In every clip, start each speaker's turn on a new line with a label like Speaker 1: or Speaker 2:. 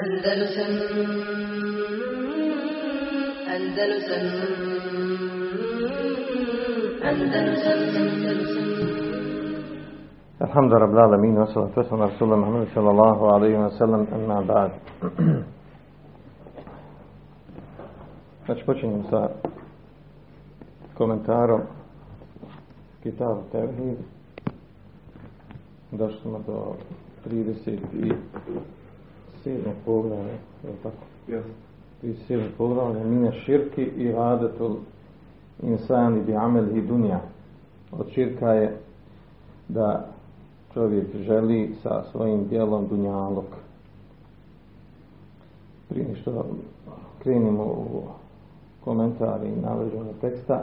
Speaker 1: أندلسن أندلسن أندلسن أندلسن
Speaker 2: الحمد رب العالمين والصلاة والسلام على رسول الله محمد صلى الله عليه وسلم أما بعد Znači počinjem sa komentarom Kitab Tevhid. Došli smo 37. poglavlja, je li tako? 37. poglavlja, mine širki i adetul insani bi amelihi dunja. Od širka je da čovjek želi sa svojim dijelom dunjalog. Prije što krenimo u komentar i navređenje teksta,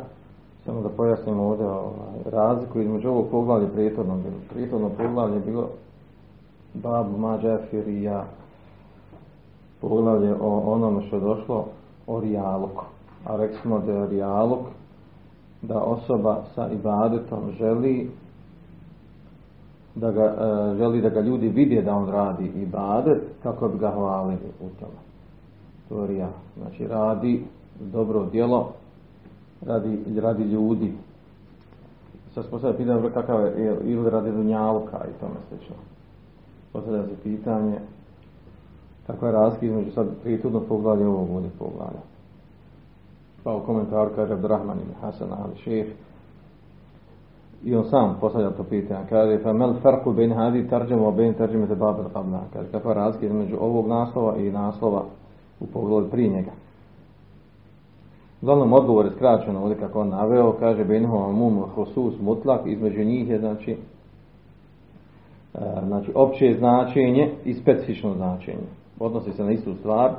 Speaker 2: samo da pojasnimo ovdje ovaj, razliku između ovog poglavlja prijetornog. Prijetorno poglavlje je bilo Babu Mađafir i ja poglavlje o onome što je došlo o. A rekli da je rijalog da osoba sa ibadetom želi da ga, e, želi da ga ljudi vide da on radi ibadet kako bi ga hvalili u tome. To je rija. Znači radi dobro djelo radi, radi ljudi. Sad se postavlja pitanje kakav je, ili radi dunjalka i tome slično. Postavlja se pitanje kakva je razlika između sad i ovog ovdje poglavlja. Pa u komentaru kaže Abdurrahman ibn Hasan ali šef i on sam postavlja to pitanje. Kaže, fa mel farku ben hadi tarđemu, a ben tarđemu te babel qabla. Kaže, kakva je razlika između ovog naslova i naslova u pogledu prije njega. Uglavnom odgovor je skraćeno ovdje kako on naveo, kaže Benho mum hosus mutlak, između njih je znači, e, znači opće značenje i specifično značenje. Odnosi se na istu stvar,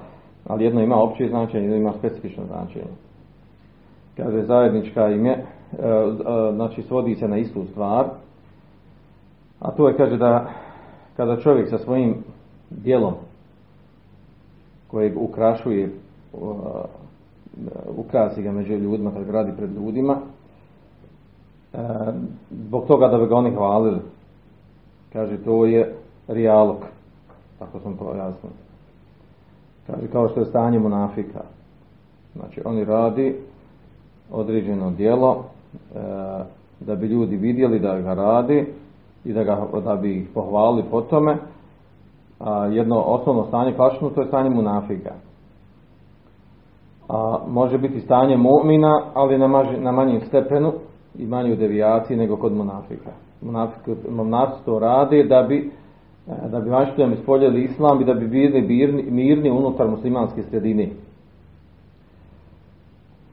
Speaker 2: ali jedno ima opće značenje, jedno ima specifično značenje. Kaže zajednička ime, e, e, znači svodi se na istu stvar, a to je kaže da kada čovjek sa svojim dijelom kojeg ukrašuje ukrasi ga među ljudima kad radi pred ljudima e, zbog toga da bi ga oni hvalili kaže to je rijalog tako sam to jasno kaže kao što je stanje munafika znači oni radi određeno djelo e, da bi ljudi vidjeli da ga radi i da, ga, da bi ih pohvalili po tome. A jedno osnovno stanje klasično to je stanje munafika a može biti stanje mu'mina, ali na, maži, na manjem stepenu i manju devijaciji nego kod munafika. Munafici to radi da bi da bi vanštinom ispoljeli islam i da bi bili mirni, mirni unutar muslimanske sredine.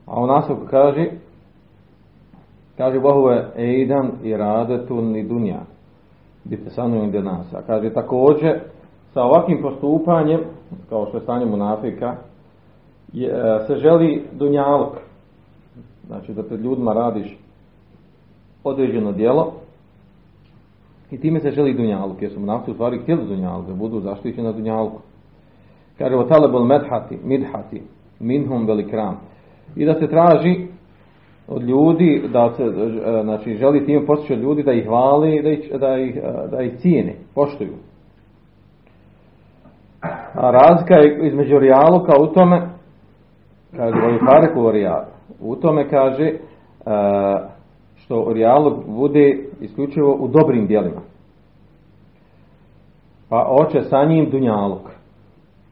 Speaker 2: A u nastavku kaže kaže Bohove eidan i radetun i dunja bite sanujem de nas. A kaže također sa ovakvim postupanjem kao što je stanje munafika je, se želi dunjalog. Znači da pred ljudima radiš određeno djelo i time se želi dunjalog. Jer su naftu u stvari htjeli dunjalog, da budu zaštićeni na dunjalku. Kaže, otalebol medhati, midhati, minhum velikram. I da se traži od ljudi, da se, znači, želi tim postići od ljudi da ih hvali, da ih, da ih, da ih cijene, poštuju. A razlika je između rijaluka u tome kaže. U tome kaže uh, što Rijalog bude isključivo u dobrim dijelima. Pa oče sa njim Dunjalog.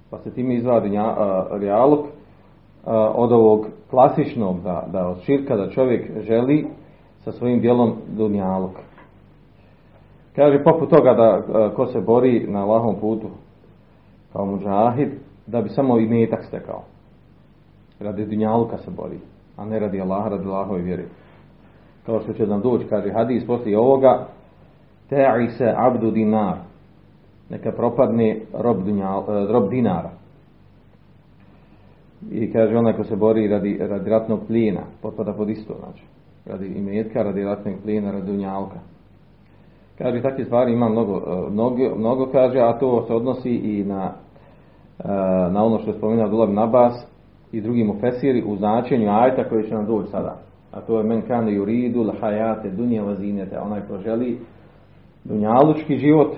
Speaker 2: Pa se tim izvara dunja, uh, Rijalog od ovog klasičnog da, da od širka da čovjek želi sa svojim dijelom Dunjalog. Kaže poput toga da ko se bori na lahom putu kao muđahid da bi samo imetak stekao radi dunjaluka se bori, a ne radi Allaha, radi Allahove vjeri. Kao što će nam doći, kaže hadis poslije ovoga, te'i se abdu dinar, neka propadne rob, dunjal, rob dinara. I kaže onaj ko se bori radi, radi ratnog plijena, potpada pod isto, znači. Radi imetka, radi ratnog plijena, radi dunjalka. Kaže, takve stvari ima mnogo, mnogo, mnogo kaže, a to se odnosi i na, na ono što je spomenuo Abdullah Nabas, i drugi mufesiri u značenju ajta koji će nam doći sada. A to je men kan yuridu la hayate dunya wazinata, onaj ko želi dunjalučki život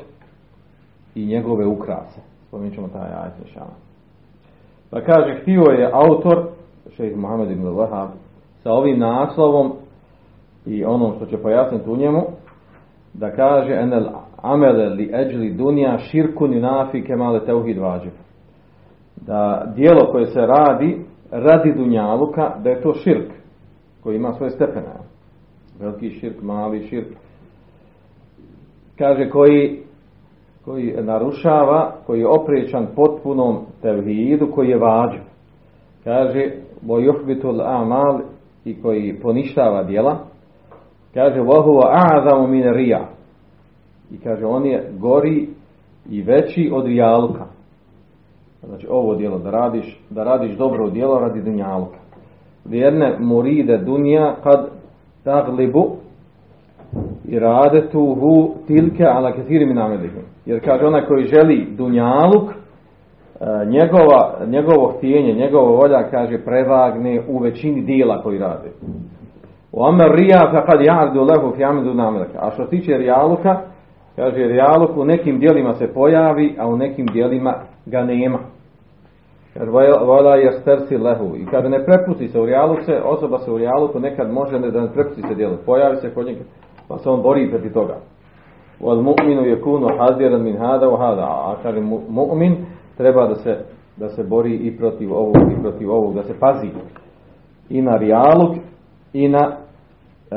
Speaker 2: i njegove ukrase. spominjat ćemo taj ajet. Pa kaže, htio je autor, šejh Muhammed ibn Wahab, sa ovim naslovom i onom što će pojasniti u njemu, da kaže enel amele li eđli dunja širkun i nafi kemale teuhid vađib. Da dijelo koje se radi radi dunjaluka, da je to širk koji ima svoje stepene. Veliki širk, mali širk. Kaže koji koji narušava, koji je oprećan potpunom tevhidu, koji je vađib. Kaže, bojuhbitul amal i koji poništava djela. Kaže, vohuva a'zamu min rija. I kaže, on je gori i veći od rijaluka. Znači, ovo djelo, da radiš, da radiš dobro djelo radi dunjaluka. Vjerne muride dunja kad taglibu iradetuhu tilke ala kathiri min amelihim. Jer kaže onaj koji želi dunjaluk, e, njegova, njegovo htjenje, njegova volja, kaže, prevagne u većini dijela koji rade. U amer rija faqad ja'du lehu fi namelaka. A što se tiče rijaluka, kaže, rijaluk u nekim dijelima se pojavi, a u nekim dijelima ga nema. Kaže, vola je stersi lehu. I kada ne prepusti se u rijaluk se, osoba se u rijaluku nekad može ne da ne prepusti se dijelu. Pojavi se kod njega, pa se on bori protiv toga. Wal mu'minu yakunu hadiran min hada wa hada. A kaže mu'min treba da se da se bori i protiv ovog i protiv ovog, da se pazi i na rijaluk i na e,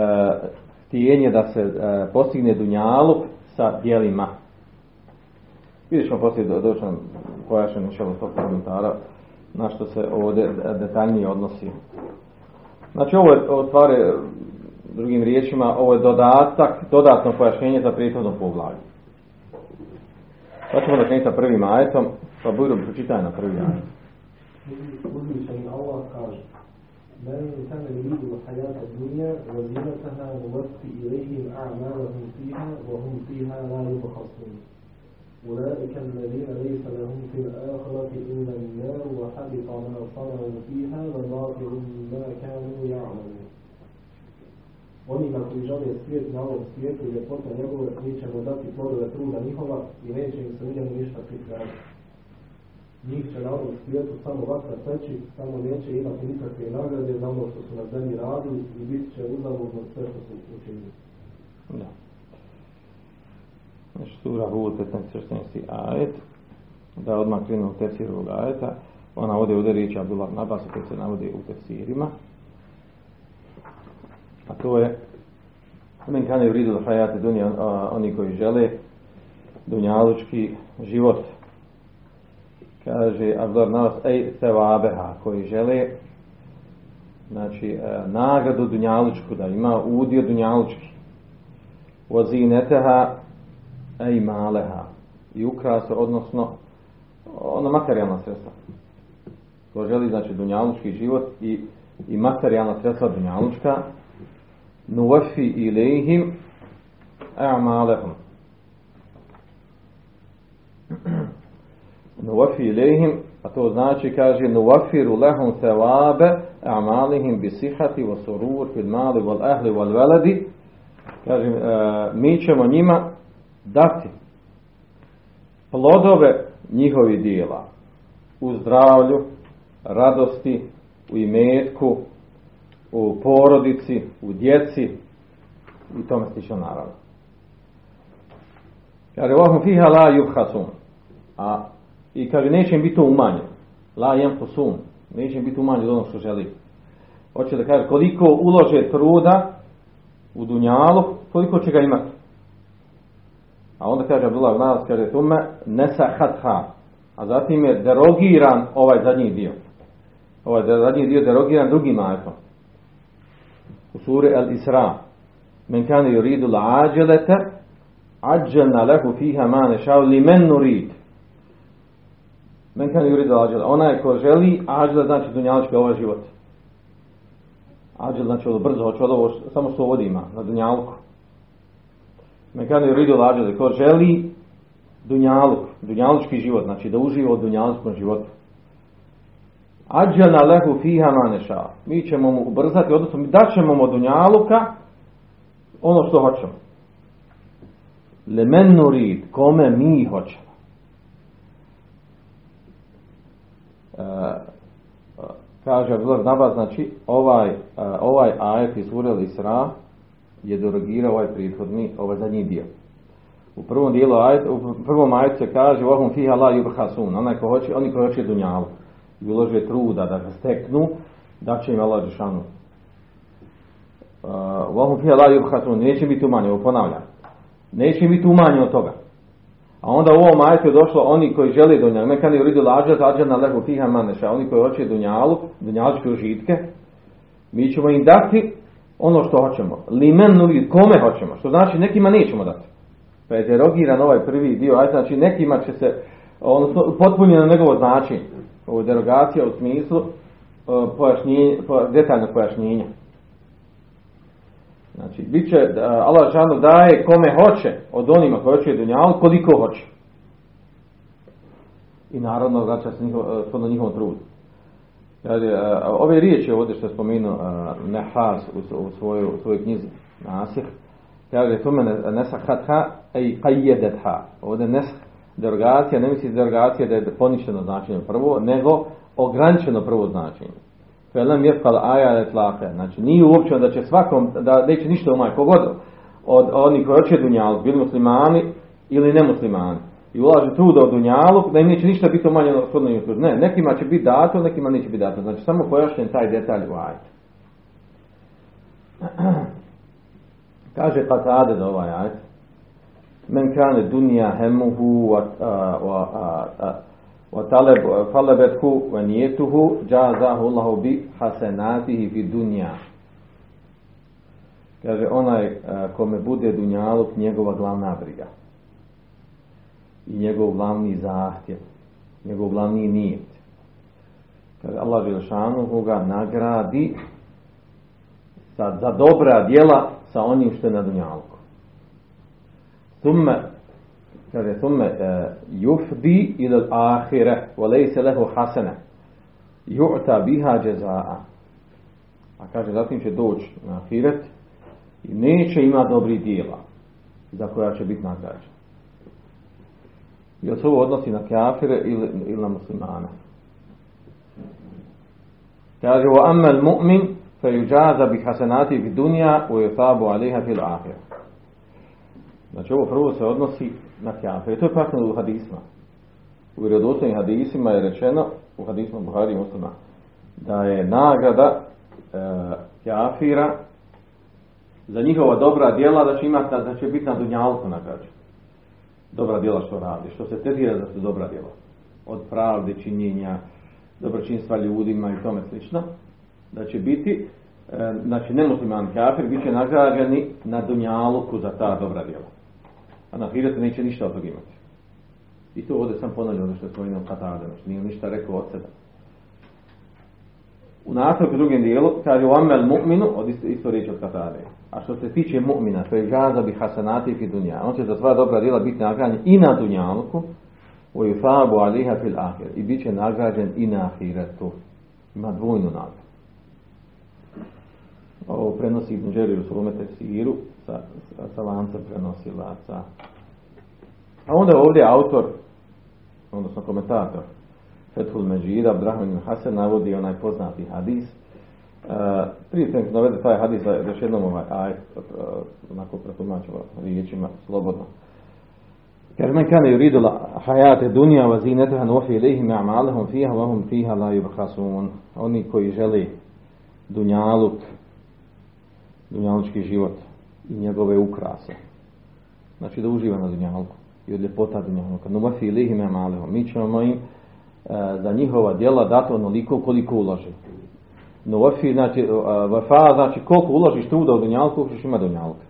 Speaker 2: tijenje da se e, postigne dunjaluk sa dijelima. Vidiš poslije do, doći nam pojašan inšalo tog komentara na što se ovdje detaljnije odnosi. Znači ovo je ovo stvari drugim riječima, ovo je dodatak, dodatno pojašnjenje za prethodno poglavlje. Pa ćemo da sa prvim ajetom, pa budem pročitaj na prvi ajet.
Speaker 3: Allah kaže. أولئك الذين ليس لهم في الآخرة إلا النار وحبط ما صنعوا فيها وباطل ما كانوا يعملون Onima koji žele svijet na ovom svijetu i ljepota njegove, mi ćemo dati plodove truda njihova i neće im se u njemu ništa pripraviti. Njih će na ovom svijetu samo vatra peći, samo neće imati nikakve nagrade za ono što su na zemlji radili i bit će uzaludno sve što su učinili.
Speaker 2: Da. Znači, sura Hud 15. ajet, da odmah krenu u tefsir ovog ajeta, ona ovdje ovdje riječi Abdullah Nabas, koji se navodi u tefsirima, a to je men kane u ridu hajate dunja, oni koji žele dunjalučki život. Kaže Abdullah Nabas, ej sevabeha, koji žele znači, e, nagradu dunjalučku, da ima udio dunjalučki. Vozineteha ej maleha. I ukrasu, odnosno, ono materijalna sredstva. Ko želi, znači, dunjalučki život i, i materijalna sredstva dunjalučka, nuvafi ilihim a'malehum. nuvafi ilihim, a to znači, kaže, nuvafiru lehum sevabe a'malihim bi sihati wa surur fil mali wal ahli wal veledi. Kaže, e, mi ćemo njima dati plodove njihovi dijela u zdravlju, radosti, u imetku, u porodici, u djeci i tome stično naravno. Kaže, vahum fiha la. A, I kaže, neće im biti umanje. La yemhusun. Neće im biti umanje od ono što želi. Hoće da kaže, koliko ulože truda u dunjalu, koliko će ga imati. A onda kaže Abdullah Nas, kaže tume, nesa hatha. A zatim je derogiran ovaj zadnji dio. Ovaj zadnji dio derogiran drugim ajetom. U suri Al-Isra. Men kane yuridu l'ajlete, ađelna lehu fiha ma nešao li men nurid. Men kane yuridu l'ajlete. Onaj ko želi, ađele znači dunjalički ovaj život. Ađel znači ovo brzo, hoće ovo samo što ovdje ima, na dunjalku. Mekane yuridu lađale, ko želi dunjaluk, dunjalučki život, znači da uživa u dunjalučkom životu. Ađana lehu fiha maneša. Mi ćemo mu ubrzati, odnosno mi daćemo mu dunjaluka ono što hoćemo. Lemen nurid, kome mi hoćemo. kaže Abdullah Nabaz, znači ovaj, ovaj ajet iz Isra je derogirao ovaj prethodni, ovaj zadnji dio. U prvom dijelu u prvom ajetu se kaže Vahum fiha la yubhasun, onaj ko hoće, oni koji hoće dunjalu i ulože truda da ga steknu, da će im Allah Žešanu. Vahum fiha la yubhasun, neće biti umanjeno, ponavljam. Neće biti umanjeno od toga. A onda u ovom ajetu je došlo oni koji žele dunjalu, mekani uridu lađa, zađa na lehu fiha maneša, oni koji hoće dunjalu, dunjalučke užitke, mi ćemo im dati ono što hoćemo. Limen nurid, kome hoćemo, što znači nekima nećemo dati. Pa je derogiran ovaj prvi dio, aj znači nekima će se, odnosno potpunjeno njegovo značenje. Ovo derogacija u smislu pojašnjenja, detaljnog pojašnjenja. Znači, bit će, Allah žanu daje kome hoće, od onima koji hoće dunjalu, koliko hoće. I naravno vraća se njihov, na njihovom trudu. Ove riječi ovdje što je spomenuo Nehas u svojoj, u svojoj knjizi Nasih, kaže tu mene nesakatha i qajedatha. Ovdje nesak derogacija, ne misli derogacija da je poništeno značenje prvo, nego ograničeno prvo značenje. Felem je kal aja etlake. Znači nije uopće da će svakom, da neće ništa umaj, kogod od onih koji hoće dunjalu, bili muslimani ili nemuslimani. I ulaže truda od dunjalu, da im neće ništa biti umanjeno od Ne, nekima će biti dato, nekima neće biti dato. Znači samo pojašnjen taj detalj u ajetu. Kaže Katade za ovaj ajet. Men kane dunija hemuhu wa talebethu wa nijetuhu jazahu Allahu bi hasenatihi fi dunja. Kaže onaj kome bude dunjaluk njegova glavna briga. I njegov glavni zahtjev. Njegov glavni nijet. Kaže Allah Želšanu ga nagradi za dobra djela sa onim što je na dunjalku. Thumme, kaže, thumme uh, yufdi ila ahire, wa lejse lehu hasene, ju'ta biha jezaa. A kaže, zatim će doći na ahiret i neće imati dobri dijela za koja će biti nagrađena. Jel se ovo odnosi na kafire ili, ili na muslimane? Kaže, wa amma al-mu'min fe yuđaza bi hasanati fi dunja u yutabu aliha fil ahir. Znači, ovo prvo se odnosi na kafire. To je praktično u hadisma. U vjerodostojnim hadisima je rečeno, u hadisma Buhari muslima, da je nagrada e, kafira za njihova dobra djela da će, imati, da će biti na dunjalku nagrađena. Dobra djela što radi, što se tretira da su dobra djela. Od pravde, činjenja, dobročinstva ljudima i tome slično da će biti, e, znači nemusliman kafir, bit će nagrađeni na dunjaluku za ta dobra djela. A na hiretu neće ništa od toga imati. I to ovdje sam ponavljao ono što je spomenuo Katada, znači nije ništa rekao od sebe. U nastavku drugim dijelu kaže u amel mu'minu, od isto, isto riječ od Katade. A što se tiče mu'mina, to je žaza bi hasanati fi dunja. On će za sva dobra djela biti nagrađen i na dunjaluku, u yufabu aliha fil ahir. I bit će nagrađen i na ahiretu. Ima dvojnu nagradu ovo prenosi Ibn Đeri u svome tefsiru sa, sa, sa lancem prenosilaca. A onda ovdje autor, odnosno komentator Fethul Međida, Abdrahman Hasan, navodi onaj poznati hadis. Uh, prije sam navede taj hadis još jednom ovaj aj, uh, onako pretumačilo riječima slobodno. Kaže men kane yuridu hayate dunja wa zinataha nufi ilayhim a'malahum fiha wa hum fiha la yubkhasun. Oni koji žele dunjaluk dunjalučki život i njegove ukrase. Znači da uživa na dunjalku i od ljepota dunjaluka. No vafi ilihime maleho. Mi ćemo im e, za njihova djela dati onoliko koliko uloži. No vafi, znači, e, vafa, znači koliko uložiš truda u dunjalku, koliko ćeš ima dunjalka.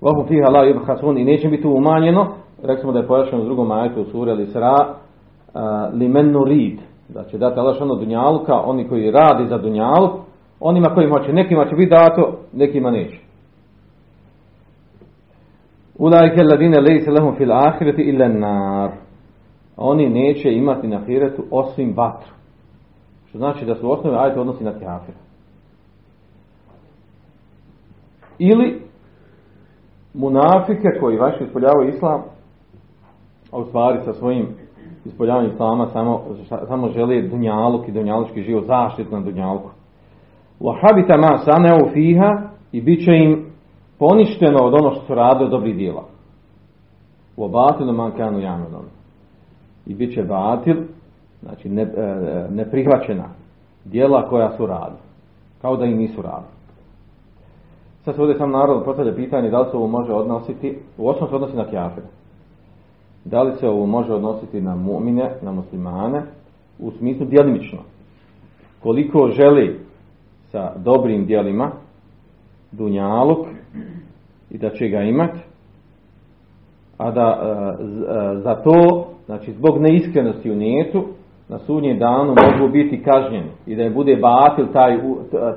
Speaker 2: Vafu fiha la yubhasun i neće biti umanjeno, rekli da je pojašnjeno u drugom ajetu u suri ali sra, uh, li men nurid, da će dati Allah ono dunjalka, oni koji radi za dunjaluk, onima koji hoće. Nekima će biti dato, nekima neće. Ulajke ladine lejse lehum fil ahireti illa nar. Oni neće imati na ahiretu osim vatru. Što znači da su osnovi ajte odnosi na kafir. Ili munafike koji vaši ispoljavaju islam, a u stvari sa svojim ispoljavanje islama samo, samo želi dunjaluk i dunjalučki život, zaštit na dunjalku. habita ma saneu fiha i bit će im poništeno od ono što su radili dobrih dijela. U obatilu man kanu jamelom. I bit će batil, znači ne, e, neprihvaćena dijela koja su radili. Kao da i nisu radili. Sad se ovdje sam narod postavlja pitanje da li se ovo može odnositi, u osnovu se odnosi na kjafire. Da li se ovo može odnositi na mu'mine, na muslimane, u smislu djelimično. Koliko želi sa dobrim djelima dunjaluk i da će ga imati, a da e, e, za to, znači zbog neiskrenosti u nijetu, na sudnjem danu mogu biti kažnjeni i da je bude batil taj,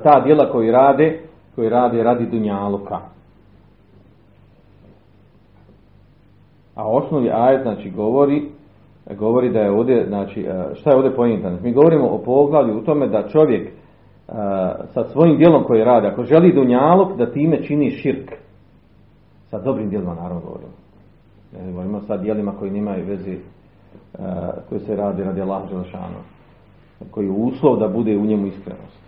Speaker 2: ta djela koji rade, koji rade radi dunjaluka. A osnovi ajet znači govori govori da je ovdje, znači e, šta je ovdje pojenta? Mi govorimo o poglavlju u tome da čovjek sa svojim djelom koji radi, ako želi dunjaluk, da time čini širk. Sa dobrim djelima naravno govorimo. Ne govorimo sa djelima koji nemaju vezi koji se radi radi Allah Želešanu. Koji je uslov da bude u njemu iskrenost.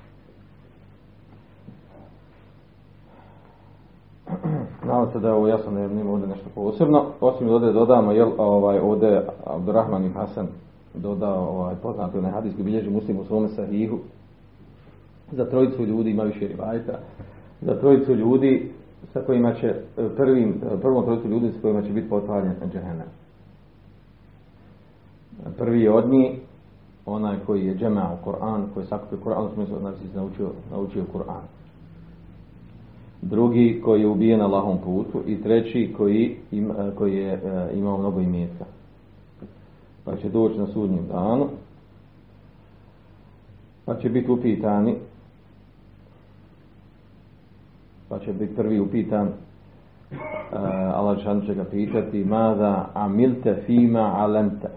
Speaker 2: Nadam se da je ovo jasno, ne nima ovdje nešto posebno. Osim ovdje dodamo, jel, ovaj, ovdje Abdurrahman i Hasan dodao ovaj, poznati onaj hadijski bilježi muslim u svome sahihu. Za trojicu ljudi ima više rivajta. Za trojicu ljudi sa kojima će, prvim, prvom trojicu ljudi sa kojima će biti potvaljen džehennem. Prvi od njih, onaj koji je džemao Kur'an, koji je sakupio Kur'an, u smislu znači naučio, naučio Kur'an. Drugi koji je ubijen na lahom putu i treći koji, ima, koji je e, imao mnogo imetka. Pa će doći na sudnjem danu, pa će biti upitani, pa će biti prvi upitan, uh, Allah će ga pitati, mada amilte fima alemte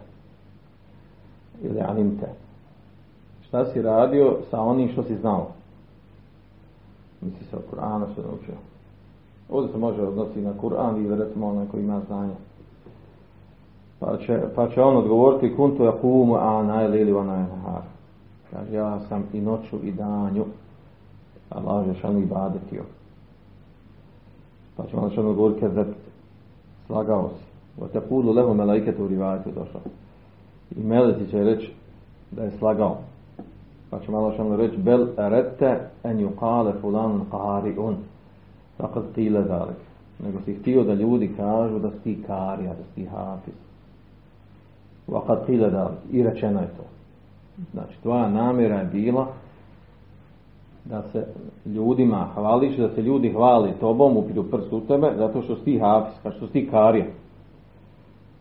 Speaker 2: ili alimte. Šta si radio sa onim što si znao? Misli se o Kur'anu što naučio. Ovdje se može odnositi na Kur'an ili recimo onaj koji ima znanje. Pa će, pa će on odgovoriti kuntu jakumu a najlili wa najnahar. Kaže ja sam i noću i danju Allah je šanu i badetio. Pa će on što odgovoriti kad slagao si. Wa taqulu lahu malaikatu rivayatu došao i meleci će reći da je slagao. Pa će malo što reći bel erete en yuqale fulan qari'un. Fakat tile dalik. Nego si htio da ljudi kažu da si karija, da si ti hafiz. Fakat tile dalik. I rečeno je to. Znači, tvoja namjera je bila da se ljudima hvališ, da se ljudi hvali tobom, upiru prst u tebe, zato što si ti hafiz, kao što si ti karija.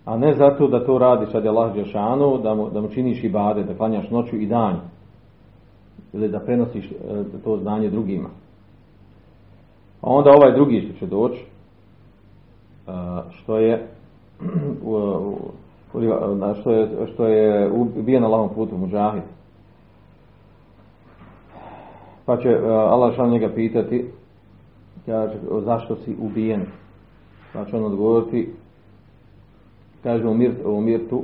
Speaker 2: A ne zato da to radiš radi Allah Đešanu, da mu, da mu činiš i bade, da klanjaš noću i danju. Ili da prenosiš e, to znanje drugima. A onda ovaj drugi što će doći, e, što je što je, što je ubijen na lahom putu muđahid. Pa će e, Allah šal njega pitati kaže, zašto si ubijen. Pa će on odgovoriti Kaže u mirtu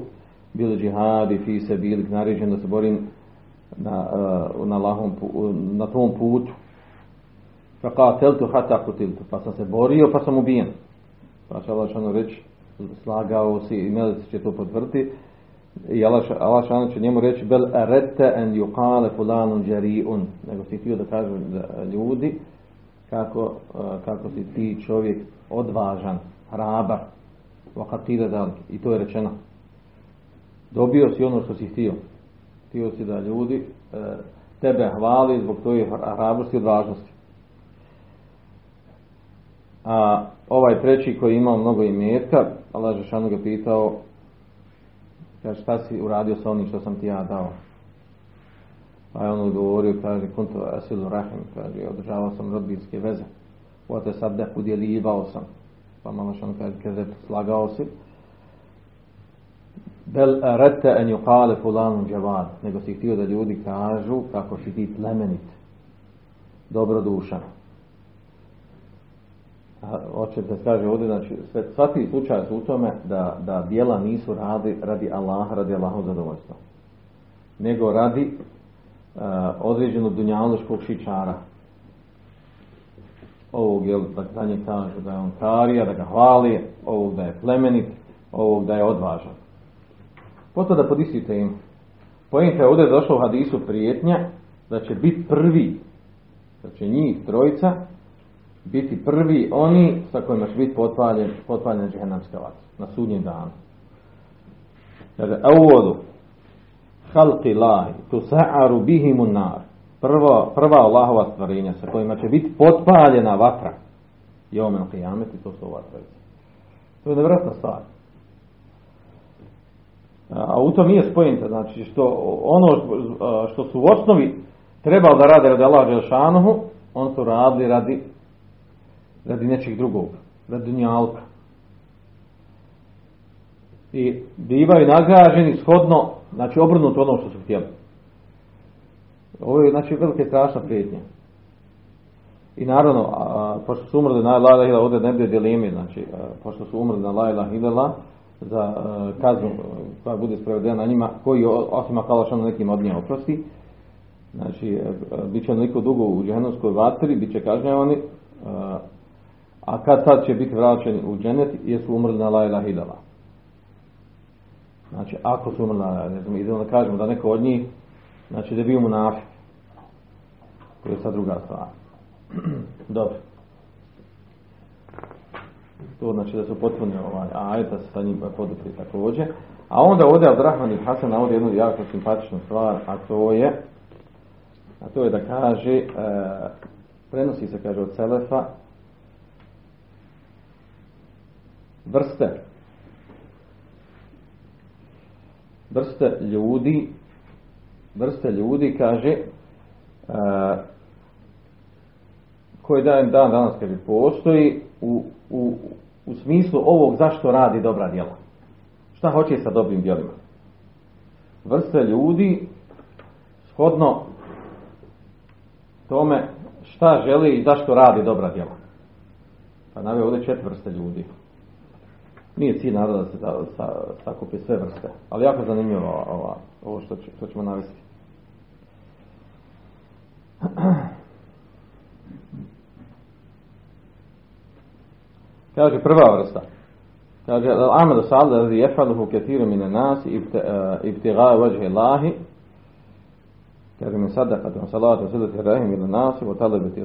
Speaker 2: bili džihadi fi se bili naređen da se borim na, uh, na, lahom, na tom putu. Pa kao teltu hata kutiltu. Pa sam se borio pa sam ubijen. Pa će Allah šano reći slagao si i Melec će to potvrditi. I Allah šano će njemu reći bel erete en yuqale fulanun jari'un. Nego si htio da kažu ljudi kako, kako si ti čovjek odvažan, hrabar, Vakatile dalik. I to je rečeno. Dobio si ono što si htio. Htio si da ljudi e, tebe hvali zbog tvoje hrabrosti i odvažnosti. A ovaj treći koji imao mnogo imetka, Allah Žešanu ga pitao kaže šta si uradio sa onim što sam ti ja dao. Pa je on odgovorio, kaže, kunto asilu rahim, kaže, održavao sam rodbinske veze. Ote sad udjeljivao sam pa malo što on kaže, kaže, slagao si. Bel rete en yuqale fulanun džavad, nego si htio da ljudi kažu kako si ti plemenit, dobrodušan. Hoće da kaže ovdje, znači, svaki slučaj su u tome da, da dijela nisu radi radi Allaha, radi Allahov zadovoljstva. Nego radi uh, određenog dunjaluškog šičara. Ovog, jel, da za kažu da je on karija, da ga hvali, ovog da je plemenit, ovog da je odvažan. Potom da podisite im. Pojenta je ovdje došlo u hadisu prijetnja da će biti prvi, da će njih trojica biti prvi oni sa kojima će biti potpaljen, potpaljen džehenamska vatra na sudnjem danu. Kaže, uvodu halqi lahi tu sa'aru bihimu nar prva, prva Allahova stvarenja sa kojima će biti potpaljena vatra i omen qiyameti to su ova trojica. To je nevjerojatna stvar. A u tom nije spojenta, znači što ono što su u osnovi trebao da rade radi Allah Đelšanuhu, on su radili radi radi nečeg drugog, radi dunjalka. I bivaju nagrađeni shodno, znači obrnuto ono što su htjeli. Ovo je znači velike strašna prijetnja. I naravno, a, pošto su umrli na la ilaha ovdje ne dileme, znači a, pošto su umrli na la za a, kaznu koja bude sprovedena na njima, koji osim Allah nekim od njih oprosti, znači bit će onoliko dugo u džehennovskoj vatri, bit će kažnjavani, a kad sad će biti vraćeni u dženet jesu umrli na la ilaha. Znači, ako su umrli na ne znam, idemo da kažemo da neko od njih, znači da bio munafik. To je sad druga stvar. Dobro. To znači da su potpuno ovaj ajet, da se sa njim podupri također. A onda ovdje od Rahman i Hasan navodi jednu jako simpatičnu stvar, a to je a to je da kaže e, prenosi se kaže od Selefa vrste. Vrste ljudi vrste ljudi kaže uh, koji dan, dan danas kaže postoji u, u, u smislu ovog zašto radi dobra djela. Šta hoće sa dobrim djelima? Vrste ljudi shodno tome šta želi i zašto radi dobra djela. Pa navije ovdje četiri vrste ljudi nije cilj naroda da se da, sa, sakupi sve vrste. Ali jako zanimljivo ova, ovo što, što ćemo navesti. Kaže prva vrsta. Kaže Ahmedu Sa'ad radi jefaluhu ketiru mine nasi ibtiga vajhe Allahi kaže min sadaqatom salatu silati rahim ila nasi wa talabati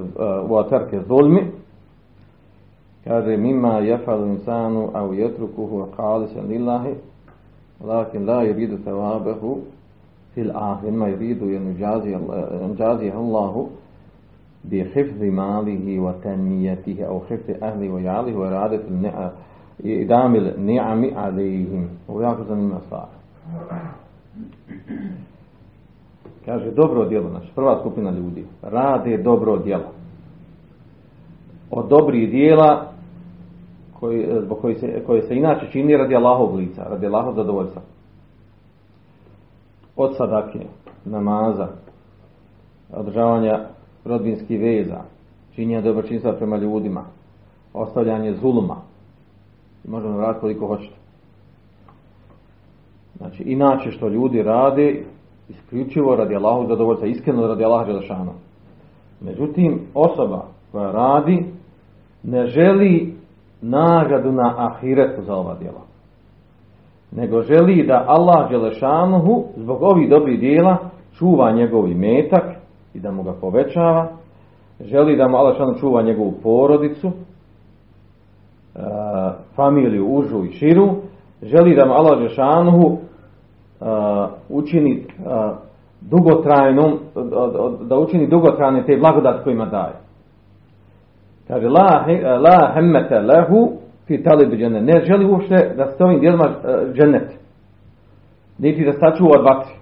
Speaker 2: wa tarke zulmi kaže mima jefalu insanu au jetrukuhu qalisan lillahi lakin la yuridu thawabahu fil ahir ma yuridu yanjazi Allahu bi hifzi malihi wa tanmiyatihi au hifzi ahli wa yalihi wa iradati idamil ni'ami alihim ovo je jako zanimljiva stvar kaže dobro djelo znači prva skupina ljudi rade dobro djelo od dobrih dijela koji, zbog koji se, koji se inače čini radi Allahov lica, radi Allahov zadovoljstva. Od sadake, namaza, održavanja rodbinskih veza, činjenja dobročinstva prema ljudima, ostavljanje zuluma. Možemo vratiti koliko hoćete. Znači, inače što ljudi rade, isključivo radi Allahov zadovoljstva, iskreno radi Allaha Želešana. Međutim, osoba koja radi, ne želi nagradu na ahiretu za ova djela. Nego želi da Allah Đelešanuhu zbog ovih dobrih dijela čuva njegov metak i da mu ga povećava. Želi da mu Allah Đelešanuhu čuva njegovu porodicu, e, familiju užu i širu. Želi da mu Allah Đelešanuhu e, učini e, dugotrajnom, da učini dugotrajne te blagodati kojima daje. Kaže, la, la hemmete lehu fi talib džennet. Ne želi uopšte da se ovim dijelima uh, džennet. Niti da sačuva od vatri.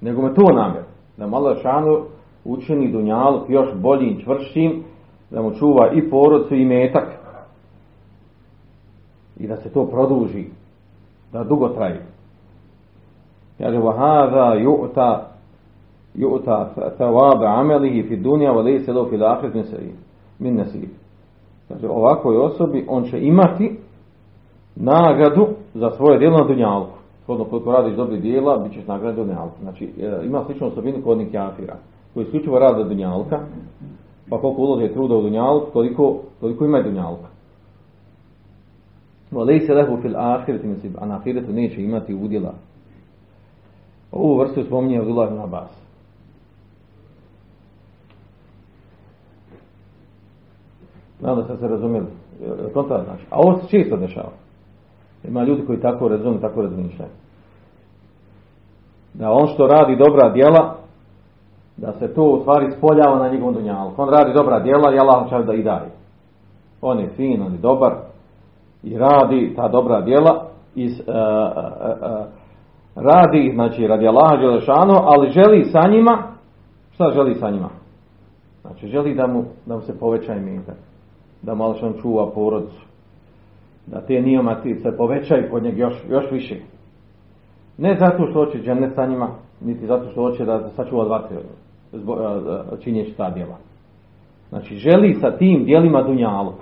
Speaker 2: Nego me to namjer. Da malo šanu učini dunjaluk još boljim, čvršćim, da mu čuva i porodcu i metak. I da se to produži. Da dugo traje. Kaže, wa hada yu'ta yu'ta thawab amalihi fi dunya wa laysa lahu fil akhirati min nasib Kaže, ovakvoj osobi on će imati nagradu za svoje djelo na dunjalku. Shodno koliko radiš dobri dijela, bit ćeš nagradu na dunjalku. Znači, e, ima sličnu osobinu kod onih kafira, koji isključivo rade dunjalka, pa koliko ulože truda u dunjalku, toliko, toliko ima i dunjalka. وَلَيْسَ لَهُ فِي الْآخِرَةِ نَصِيبٌ A na ahiretu neće imati udjela. Ovu vrstu spominje Abdullah ibn Abbas. Nadam se. Jel to to znači? A ovo se često dešava. Ima ljudi koji tako razumiju, tako razmišljaju. Da on što radi dobra djela, da se to u stvari spoljava na njegovom dunjalku. On radi dobra djela i Allah će da i daje. On je fin, on je dobar i radi ta dobra djela iz, uh, uh, uh, radi, znači radi Allaha Đelešanu, ali želi sa njima, šta želi sa njima? Znači želi da mu, da mu se poveća imetak, da on čuva porodicu, da te nijomati se povećaju kod njeg još, još više. Ne zato što hoće džennet sa njima, niti zato što hoće da sačuva dva činjeći ta djela. Znači želi sa tim djelima dunjaluk.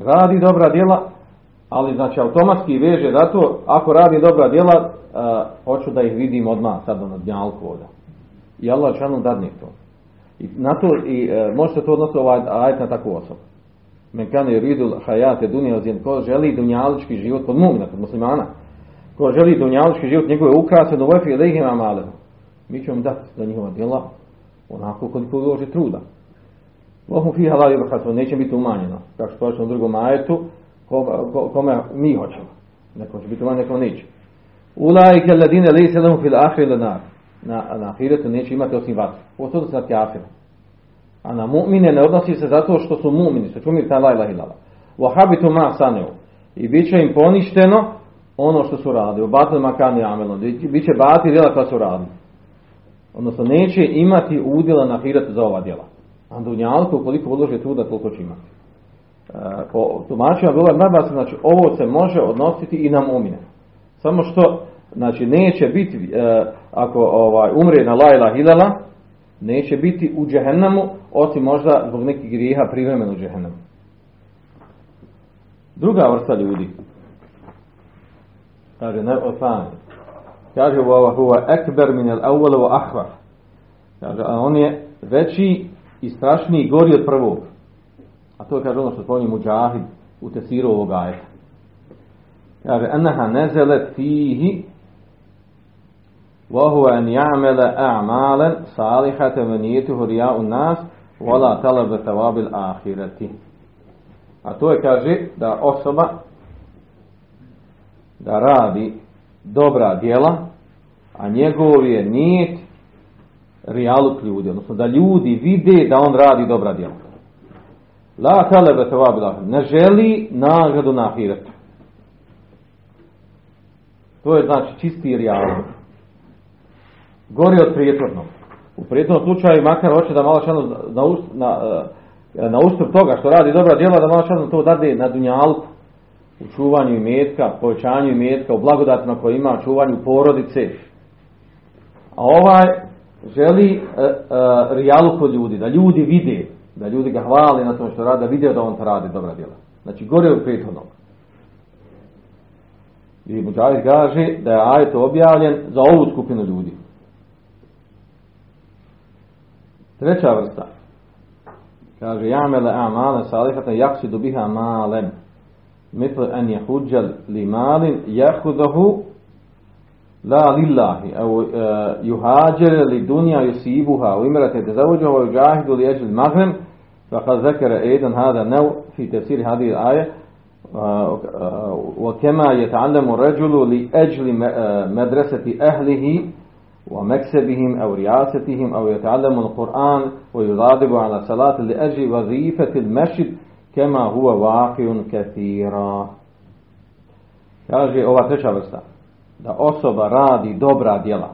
Speaker 2: Radi dobra djela, ali znači automatski veže zato, ako radi dobra djela, uh, hoću da ih vidim odmah sad na dnjalku ovdje. I Allah dadne to. I na to, i uh, može se to odnositi ovaj ajet na takvu osobu. Men kane ridul hajate dunija ozien, ko želi dunjalički život kod mumina, kod muslimana, ko želi dunjalički život, njegove ukrase, do vefi lehim amalem. Mi ćemo dati za njihova djela onako koliko uloži truda. Vohum fiha la yubhasu, neće biti umanjeno. Kako što počne u drugom ajetu, kome mi hoćemo. Neko će biti umanjeno, neko neće. Ulaike alladine lejse lahum fil ahri nar. Na, na ahiretu neće imati osim vatru. Ovo se na kafire. A na mu'mine ne odnosi se zato što su mu'mini, su čumili ta la ilaha illallah. Wa habitu ma saneu. I bit će im poništeno ono što su radili. U batil makani amelom. Biće bati djela koja su radili. Odnosno neće imati udjela na ahiretu za ova djela. A dunjalku, ukoliko uloži truda, koliko će imati. E, po tumačima bilo je znači ovo se može odnositi i na mumine. Samo što, znači neće biti, e, ako ovaj, umre na lajla hilala, neće biti u džehennamu, osim možda zbog nekih grijeha privremeno u džehennamu. Druga vrsta ljudi, kaže, ne osani, kaže, huwa ekber min al awwal wa. Kaže, a on je veći i strašniji i gori od prvog. A to je kaže ono što spominje Mujahid u tesiru ovog ajeta. Kaže, enaha nezelet fihi وهو أن يعمل أعمالا صالحة ونيته رياء الناس ولا طلب ثواب الآخرة A to je kaže da osoba da radi dobra djela, a njegov je nijet rijaluk ljudi, odnosno da ljudi vide da on radi dobra djela. La talebe tevabila, ne želi nagradu na ahiretu. To je znači čisti rijaluk. Gori od prijetvornog. U prijetvornom slučaju makar hoće da malo šano na, na, e, na ustup toga što radi dobra djela, da malo šano to dade na dunjalku. U čuvanju imetka, povećanju imetka, u blagodatima koje ima, čuvanju porodice. A ovaj želi uh, uh, rijalu kod ljudi, da ljudi vide, da ljudi ga hvali na tom što radi, da vide da on to radi dobra djela. Znači, gore od prethodnog. I Mujahid kaže da je ajet objavljen za ovu skupinu ljudi. Treća vrsta. Kaže, ja'mele a'male salihata yaksidu biha malen. Mitle en jehuđal li malin jahudahu la lillahi. Evo, juhađere li dunja jesibuha. U imerate te zavuđu ovoj juđahidu li eđil mahrem. فقد zekere eden hada nev fi تفسير hadir aje. وكما يتعلم الرجل لأجل مدرسة أهله ومكسبهم أو رياستهم أو يتعلم القرآن ويضادب على صلاة لأجل وظيفة المسجد كما هو واقع كثيرا kaže ova treća vrsta da osoba radi dobra djela,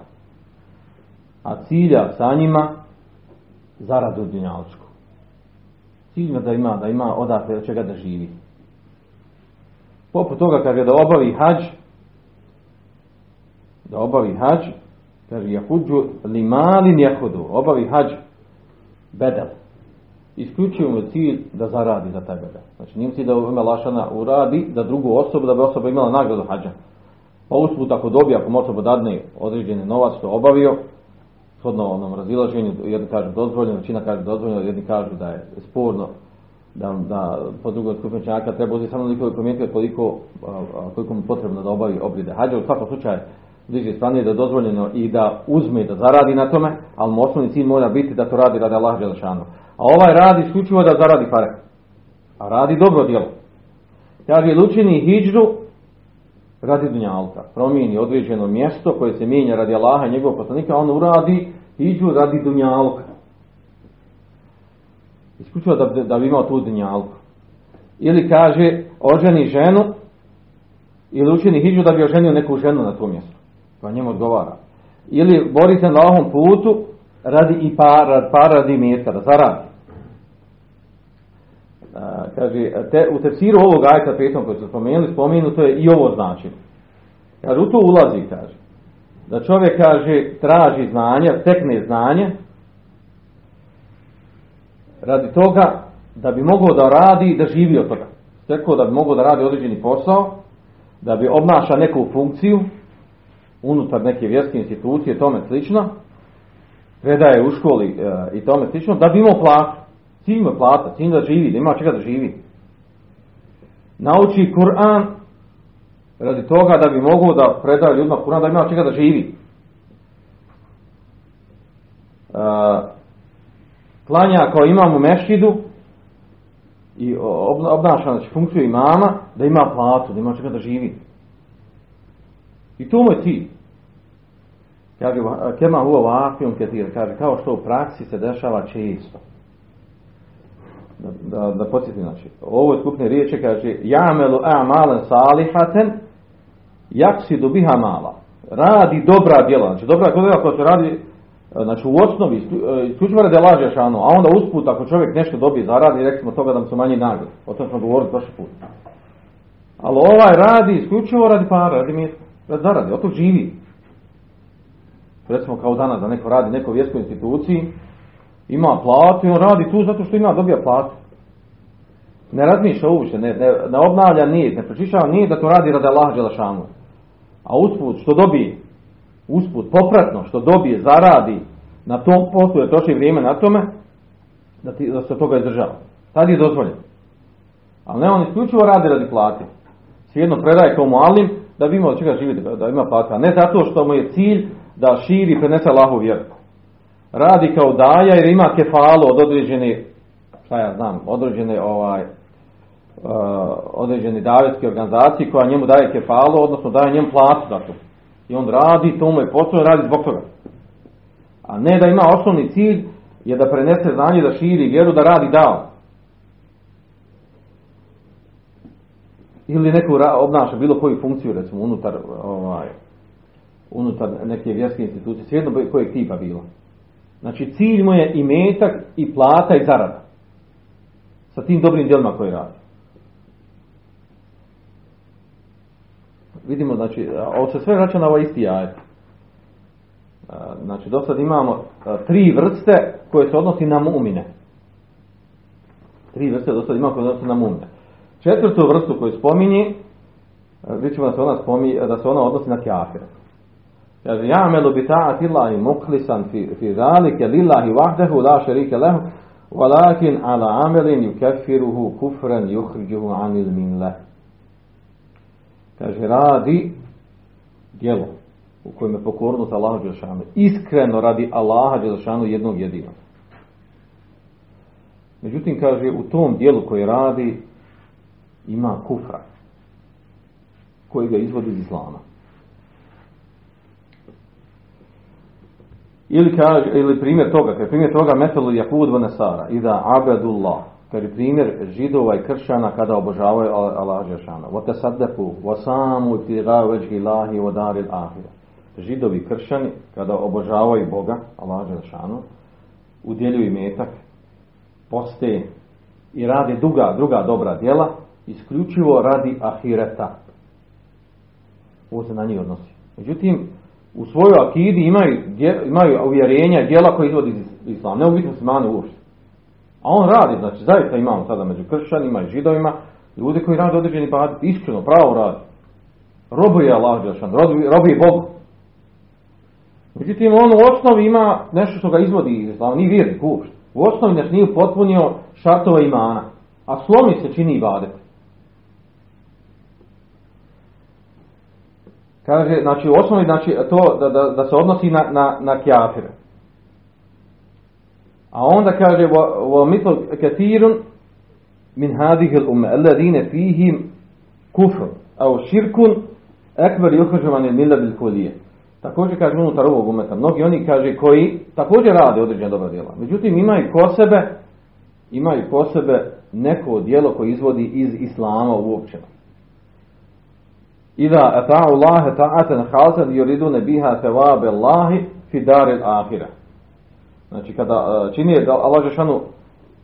Speaker 2: a cilja sa njima zaradu dunjalčku. Cilj da ima, da ima odakle od čega da živi. Poput toga kaže da obavi hađ, da obavi hađ, kaže jahuđu li malin jahudu, obavi hađ bedel. isključivo mu cilj da zaradi za tebe. Znači nije mu cilj da u ime Lašana uradi za drugu osobu, da bi osoba imala nagradu hađa. Pa usput ako dobije, ako osoba dadne određeni novac što obavio, shodno onom razilaženju, jedni kažu dozvoljeno, većina kaže dozvoljeno, jedni kažu da je sporno, da, da po drugoj skupini čaka treba uzeti samo koliko, a, koliko mu potrebno da obavi obride hađa. U svakom slučaju, bliže strane da je dozvoljeno i da uzme da zaradi na tome, ali mu osnovni cilj mora biti da to radi radi Allah Đelešanu. A ovaj radi isključivo da zaradi pare. A radi dobro djelo. Kaže, ili učini hijđru radi dunjalka. Promijeni određeno mjesto koje se mijenja radi Allaha i njegovog poslanika, on uradi hijđru radi dunjalka. Isključivo da, da bi imao tu dunjalku. Ili kaže, oženi ženu, ili učini hijđu da bi oženio neku ženu na tom mjestu. Pa njemu odgovara. Ili bori se na ovom putu radi i para, para radi mjesta, da zaradi. A, kaže, te, u tefsiru ovog ajta petom koji su spomenuli, spomenuto je i ovo znači. Kaže, u to ulazi, kaže. Da čovjek, kaže, traži znanje, stekne znanje, radi toga da bi mogao da radi i da živi od toga. Stekao da bi mogao da radi određeni posao, da bi obnaša neku funkciju unutar neke vjerske institucije, tome slično, predaje u školi e, i tome slično, da bi imao platu. Cilj ima plata, cilj da živi, da ima čega da živi. Nauči Kur'an radi toga da bi mogao da predaje ljudima Kur'an, da ima čega da živi. E, klanja kao imam u mešidu i obnaša znači, funkciju imama da ima platu, da ima čega da živi. I to mu je cilj. Kaže, kema huo vafijom ketir, kaže, kao što u praksi se dešava često. Da, da, da podsjetim, znači, ovo je skupne riječi, kaže, jamelu a'malen salihaten, jak si dobiha mala. Radi dobra djela, znači dobra djela koja se radi, znači u osnovi, isključivo radi laže šanu, a onda usput, ako čovjek nešto dobije, zaradi, rekli smo toga da mu se manji nagrad. O tom smo govorili prošli put. Ali ovaj radi isključivo radi para, radi mjesta zaradi, od tog živi. Recimo kao danas da neko radi neko vjerskoj instituciji, ima platu i on radi tu zato što ima dobija platu. Ne razmišlja uopće, ne, ne, ne obnavlja nije, ne prečišava nije da to radi radi Allah Đelešanu. A usput što dobije, usput popratno što dobije, zaradi na tom poslu, da troši vrijeme na tome, da, ti, da se toga izdržava. Tad je dozvoljen. Ali ne, on isključivo radi radi plati. Svijedno predaje kao mualim, da bi imao čega živjeti, da ima plata. Ne zato što mu je cilj da širi i prenese Allahu vjeru. Radi kao daja jer ima kefalu od određene, šta ja znam, određene ovaj, uh, određene davetske organizacije koja njemu daje kefalu, odnosno daje njemu platu za to. I on radi, to mu je potrebno, radi zbog toga. A ne da ima osnovni cilj je da prenese znanje, da širi vjeru, da radi dao. Ili neko obnaša bilo koju funkciju recimo unutar ovaj unutar neke vjerske institucije, svejedno kojeg tipa bilo. Znači cilj mu je i metak i plata i zarada. Sa tim dobrim djelima koje radi. Vidimo, znači, ovo se sve vraća na ovaj isti ajet. Znači, do sad imamo tri vrste koje se odnosi na mumine. Tri vrste do sad imamo koje se odnosi na mumine. Četvrtu vrstu koju spominje, vidjet ćemo da se ona, spominje, da se ona odnosi na kjafira. Kaže, ja melu bi ta'ati Allahi muklisan fi, fi zalike lillahi vahdehu la šerike lehu, walakin ala amelin yukeffiruhu kufran yuhriđuhu anil min leh. Kaže, radi djelo u kojem je pokornost Allaha Đelšanu. Iskreno radi Allaha Đelšanu jednog jedinog. Međutim, kaže, u tom dijelu koji radi, ima kufra koji ga izvodi iz islama. Ili, kaže, ili primjer toga, kaže primjer toga metelu Jahud Vanesara da abedullah, kaže primjer židova i kršćana kada obožavaju Allah Žešana. Vote saddeku, vosamu ti veđi ilahi vodaril ahira. Židovi kršćani kada obožavaju Boga, Allah Žešanu, udjeljuju metak, poste i rade druga, druga dobra djela, isključivo radi ahireta. Ovo se na njih odnosi. Međutim, u svojoj akidi imaju, imaju uvjerenja djela koje izvodi iz islama. Ne u biti muslimani uopšte. A on radi, znači zaista imamo sada među kršćanima i židovima ljudi koji rade određeni ibadet, iskreno, pravo radi. Robuje Allah Đelšan, robuje Bogu. Međutim, on u osnovi ima nešto što ga izvodi iz islama, nije vjernik uopšte. U osnovi znači nije potpunio šartova imana, a slomi se čini ibadet. Kaže, znači u osnovi znači, to da, da, da se odnosi na, na, na kjafire. A onda kaže, وَمِثْلُ كَثِيرٌ min hadih il umme, alladine fihim kufr, au širkun, ekber yukhrijuman min milla bil kulije. Također kaže unutar ovog umeta, mnogi oni kaže koji također rade određena dobra djela. Međutim imaju ko sebe imaju ko sebe neko djelo koje izvodi iz islama uopće. Ida ata'u Allahe ta'atan khalsan yuridune biha thawabe Allahi fi daril ahira. Znači kada e, čini Allah Žešanu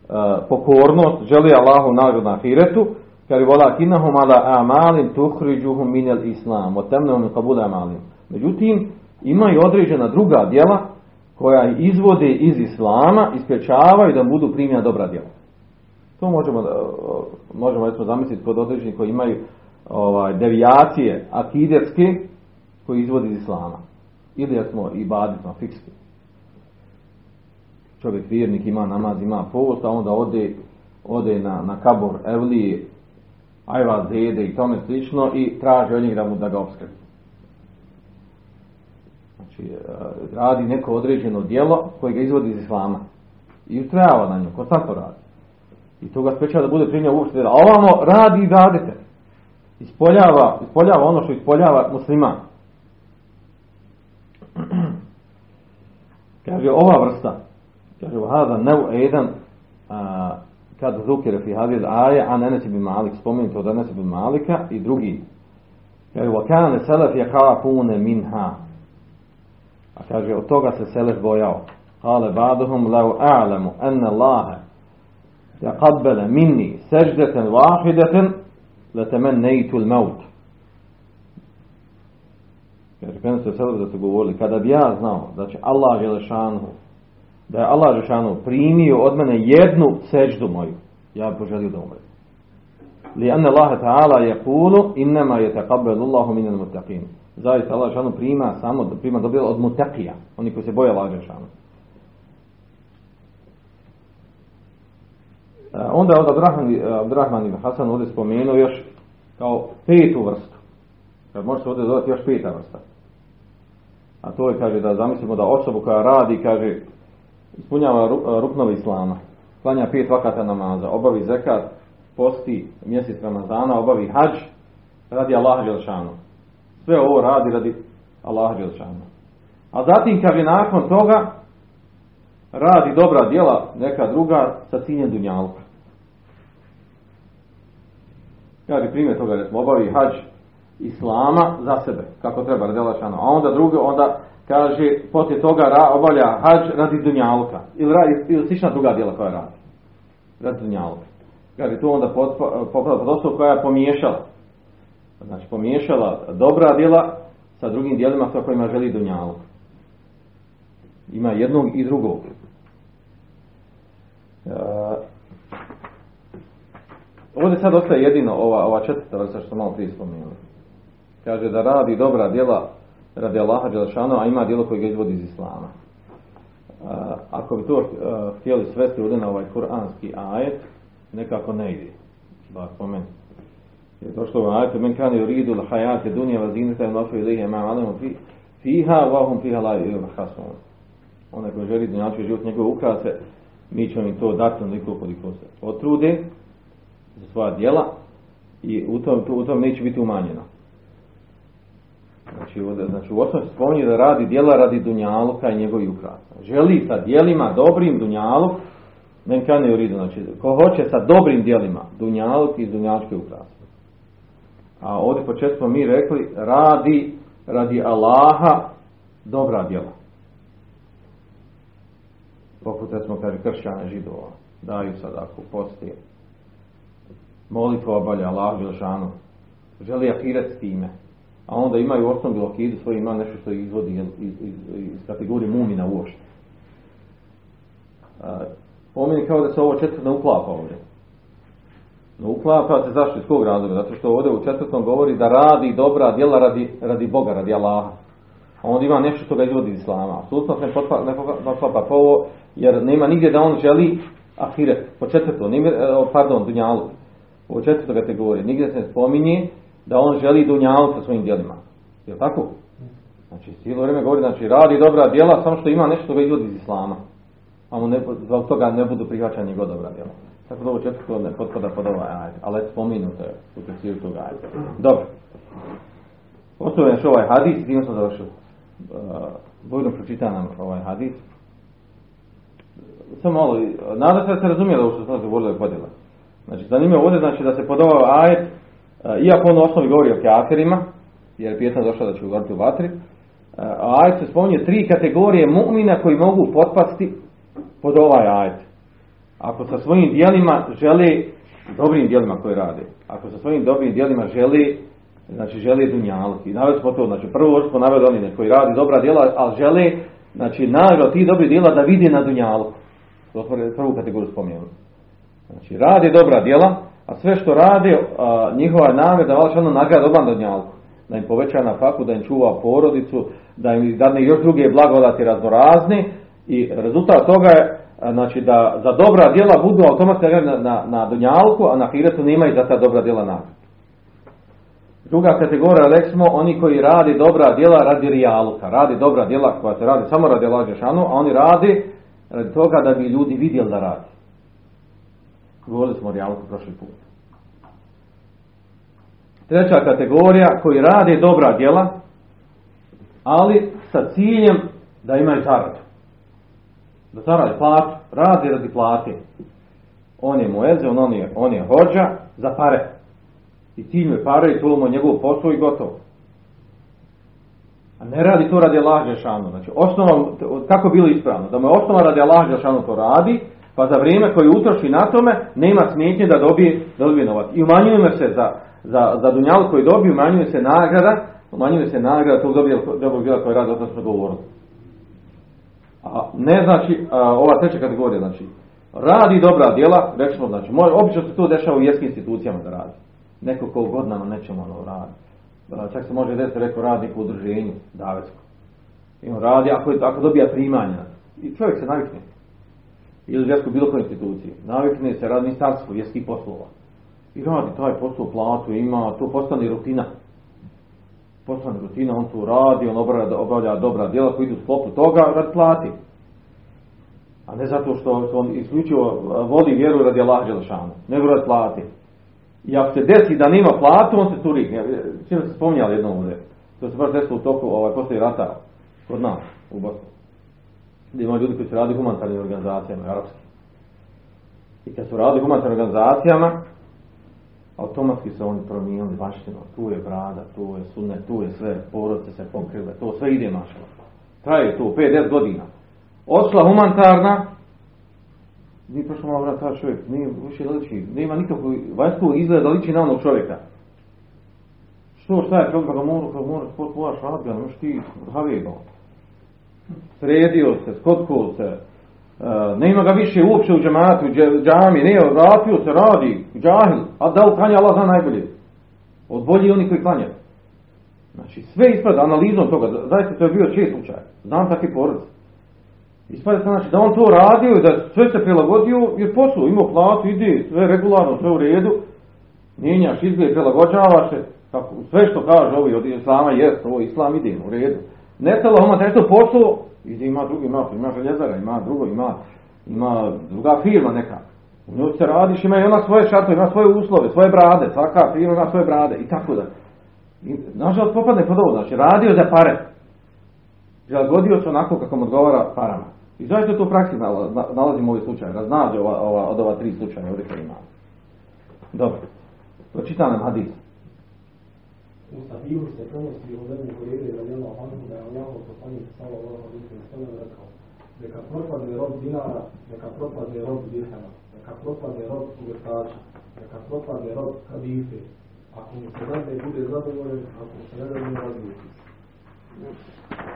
Speaker 2: E, pokornost, želi Allahu nagradu na ahiretu, kaže kinahum ala amalin tuhriđuhum minel islam, od temnehum kabula amalin. Međutim, imaju određena druga djela koja izvode iz islama i da budu primjena dobra djela. To možemo, e, možemo zamisliti kod određenih koji imaju ovaj, devijacije akidetske koji izvode iz islama. Ili smo i baditno, fikski čovjek vjernik ima namaz, ima post, a onda ode, ode na, na kabor Evlije, ajva zede i tome slično i traži od njih da mu da ga obskrbi. Znači, e, radi neko određeno djelo koje ga izvodi iz islama. I ustrajava na nju, to radi. I to ga da bude primjer uopšte. A ovamo radi i radite Ispoljava, ispoljava ono što ispoljava musliman. Kaže, ova vrsta Kaže, hada neu jedan kad zukire fi hadil aje, a Enes ibn Malik, spomenuti od Enes ibn Malika i drugi. Kaže, wa kane selef je kafune minha. A kaže, od toga se selef bojao. Kale baduhum lau a'lamu enne Allahe يقبل مني سجدة واحدة letemenneitu maut. Jer kada se sada da ste govorili, kada bi ja znao da će Allah Želešanu, da je Allah Želešanu primio od mene jednu seđdu moju, ja bi poželio da umrem. Li anna Allah ta'ala je kulu, innama je taqabbelu Allahu minel mutaqinu. Zaista Allah Želešanu prima samo, prima dobila od mutaqija, oni koji se boje Allah Želešanu. Onda je Abdurrahman, Abdurrahman ibn Hasan ovdje spomenuo još kao petu vrstu. Kad može se ovdje dodati još peta vrsta. A to je, kaže, da zamislimo da osobu koja radi, kaže, ispunjava ruknove islama, klanja pet vakata namaza, obavi zekat, posti mjesec Ramazana, obavi hađ, radi Allaha Đelšanu. Sve ovo radi radi Allaha Đelšanu. A zatim kad je nakon toga radi dobra djela neka druga sa ciljem dunjalka. Kaže primjer toga smo obavi hađ islama za sebe, kako treba Allaha A onda drugo, onda kaže, poslije toga ra, obavlja hađ radi dunjalka. Ili, radi, ili slična druga djela koja radi. Radi dunjalka. Kaže, tu onda popravila pod osobu koja je pomiješala. Znači, pomiješala dobra djela sa drugim djelima sa kojima želi dunjalka. Ima jednog i drugog. Uh, ovdje sad ostaje jedino ova, ova četvrta vrsta što malo prije spomenuli. Kaže da radi dobra djela radi Allaha Đelešana, a ima djelo koje ga izvodi iz Islama. Ako bi to htjeli svesti ovdje na ovaj kuranski ajet, nekako ne ide. Bar po meni. Je došlo u ajetu, men kani uridu l'hajate dunja vazinita i nofu ilihe ma alemu fiha, vahum fiha la ili hasun. Onaj koji želi dunjački život njegove ukrase, mi ćemo im to dati onoliko koliko se potrude svoja djela i u tom, u tom neće biti umanjeno. Znači, znači u osnovi spominje da radi djela radi dunjaluka i njegovi ukrasa. Želi sa djelima dobrim dunjaluk, men kane uridu, znači ko hoće sa dobrim djelima dunjaluk i dunjalučke ukrase. A ovdje počet smo mi rekli radi radi Allaha dobra djela. Poput smo kaže kršćane židova, daju sadaku, posti. Molitvu obavlja Allah Želšanu. Želi ahiret s time a onda imaju osnovnu akidu svoje ima nešto što izvodi iz, iz, iz, kategorije mumina uopšte. spomeni kao da se ovo četvrto ne uklapa ovdje. Ne uklapa se zašto iz kog razloga? Zato što ovdje u četvrtom govori da radi dobra djela radi, radi Boga, radi Allaha. A onda ima nešto što ga izvodi iz Islama. Apsolutno se ne poklapa po ovo, jer nema nigdje da on želi ahiret. Po četvrtom, e, pardon, dunjalu. U četvrtoj kategoriji. Nigdje se ne spominje da on želi dunjalu sa svojim djelima. Je tako? Znači, cijelo vrijeme govori, znači, radi dobra djela, samo što ima nešto što ga izvodi iz Islama. A mu ne, zbog toga ne budu prihvaćani njegova dobra djela. Tako da ovo četvrto ne potpada pod ovaj ali spominuto je u tefsiru tog ajda. Dobro. Ostavljam još ovaj hadis time smo završili. Uh, Bojno pročita nam ovaj hadis. Samo malo, nadam se da ste razumijeli ovo što sam govorili podjela. Znači, zanimljivo ovdje znači da se pod ovaj ajet, uh, iako on u osnovi govori o kafirima, jer je pjesma došla da će govoriti u vatri, uh, ajet se spominje tri kategorije mu'mina koji mogu potpasti pod ovaj ajet. Ako sa svojim dijelima žele, dobrim dijelima koje rade, ako sa svojim dobrim dijelima žele, znači žele dunjaluk. I naveli smo to, znači prvo smo naveli oni koji radi dobra djela, ali žele, znači nagrad tih dobrih djela da vide na dunjalku. To smo prvu kategoriju spomenuli. Znači radi dobra djela, a sve što rade, a, njihova je namjer da ono nagrad odmah na dunjalku. Da im poveća na faku, da im čuva porodicu, da im dadne još druge blagodati raznorazne i rezultat toga je a, znači da za dobra djela budu automatski na, na, na dunjalku, a na hiretu nemaju za ta dobra djela nagrad. Druga kategorija, rekli smo, oni koji radi dobra djela radi rijaluka, radi dobra djela koja se radi samo radi Allah Žešanu, a oni radi radi toga da bi ljudi vidjeli da radi. Govorili smo o rijaluku prošli put. Treća kategorija, koji radi dobra djela, ali sa ciljem da imaju zaradu. Da zaradi platu, radi radi plate. On je muezin, on je, on je hođa za pare. I cilj je pare i to mu je njegov posao i gotovo. A ne radi to radi Allah Žešanu. Znači, osnova, kako bilo ispravno? Da mu je osnova radi Allah Žešanu to radi, pa za vrijeme koje utroši na tome, nema smetnje da dobije, da dobije novac. I umanjuje se za, za, za dunjalu koji dobije, umanjuje se nagrada, umanjuje se nagrada tog dobrog djela koji radi, o tom smo govorili. A ne znači, a, ova treća kategorija, znači, radi dobra djela, rekli smo, znači, moj, obično se to dešava u vjerskim institucijama da radi. Neko ko godinama nećemo ono radi. Čak se može desiti, rekao, radnik u udruženju, davetsko. I on radi, ako, ako dobija primanja, i čovjek se navikne. Ili u vjersku bilo kojoj instituciji. Navikne se radi ministarstvo vjerskih poslova. I radi taj posao, platu ima, to postane rutina. Postane rutina, on to radi, on obavlja, obavlja dobra djela koji idu u sklopu toga, radi plati. A ne zato što, on isključivo vodi vjeru radi Allah Đelešanu, nego radi plati. I ako se desi da nema platu, on se turi. Čim se spominjali jednom ovdje. To se baš desilo u toku ovaj, poslije rata kod nas u Bosni. Gdje ima ljudi koji su radi humanitarnim organizacijama, arapski. I kad su radili humanitarnim organizacijama, automatski se oni promijenili baštino. Tu je brada, tu je sunne, tu je sve, porodice se pokrile, to sve ide mašalo. Traje to 5-10 godina. Odšla humanitarna, nije prošlo malo vrata čovjek, nije više liči, nema nikakvog vanjskog izgleda da liči na onog čovjeka. Što, šta je čovjek, ga mora, pa mora sport povaš radga, ne možeš ti havijeba. Sredio se, skotkao se, uh, nema ga više uopće u džematu, u džami, ne, vratio se, radi, džahil, a da li klanja Allah zna najbolje. Od bolji oni koji klanjaju. Znači, sve ispada analizom toga, zaista to je bio čest slučaj, znam takvi porodice. Ispada se znači da on to radio i da sve se prilagodio jer poslu, imao platu, ide, sve regularno, sve u redu, mijenjaš izgled, prilagođavaš se, sve što kaže ovi od islama jest, ovo islam ide u redu. Ne telo, ima nešto poslu, ide ima drugi, ima, ima željezara, ima drugo, ima, ima druga firma neka. U njoj se radiš, ima i ona svoje šartove, ima svoje uslove, svoje brade, svaka firma ima svoje brade i tako da. I, nažalost, popadne pod ovo, znači radio za pare. Prilagodio se onako kako mu odgovara parama. I zašto to u praksi nalazimo ovaj slučaj, raznađe ova, ova, od ova tri slučaja ovdje koje imamo. Dobro, pročitam nam hadis.
Speaker 3: U sahihu se prenosi u Lebu Hureyre radijallahu anhu da je Allah poslanik sallallahu alejhi ve sellem rekao neka propadne rob dinara, neka propadne rob dirhama, neka propadne rob uvjetača, neka propadne rob kadife. Ako mu se rade bude zadovoljen, ako mu se ne rade različi.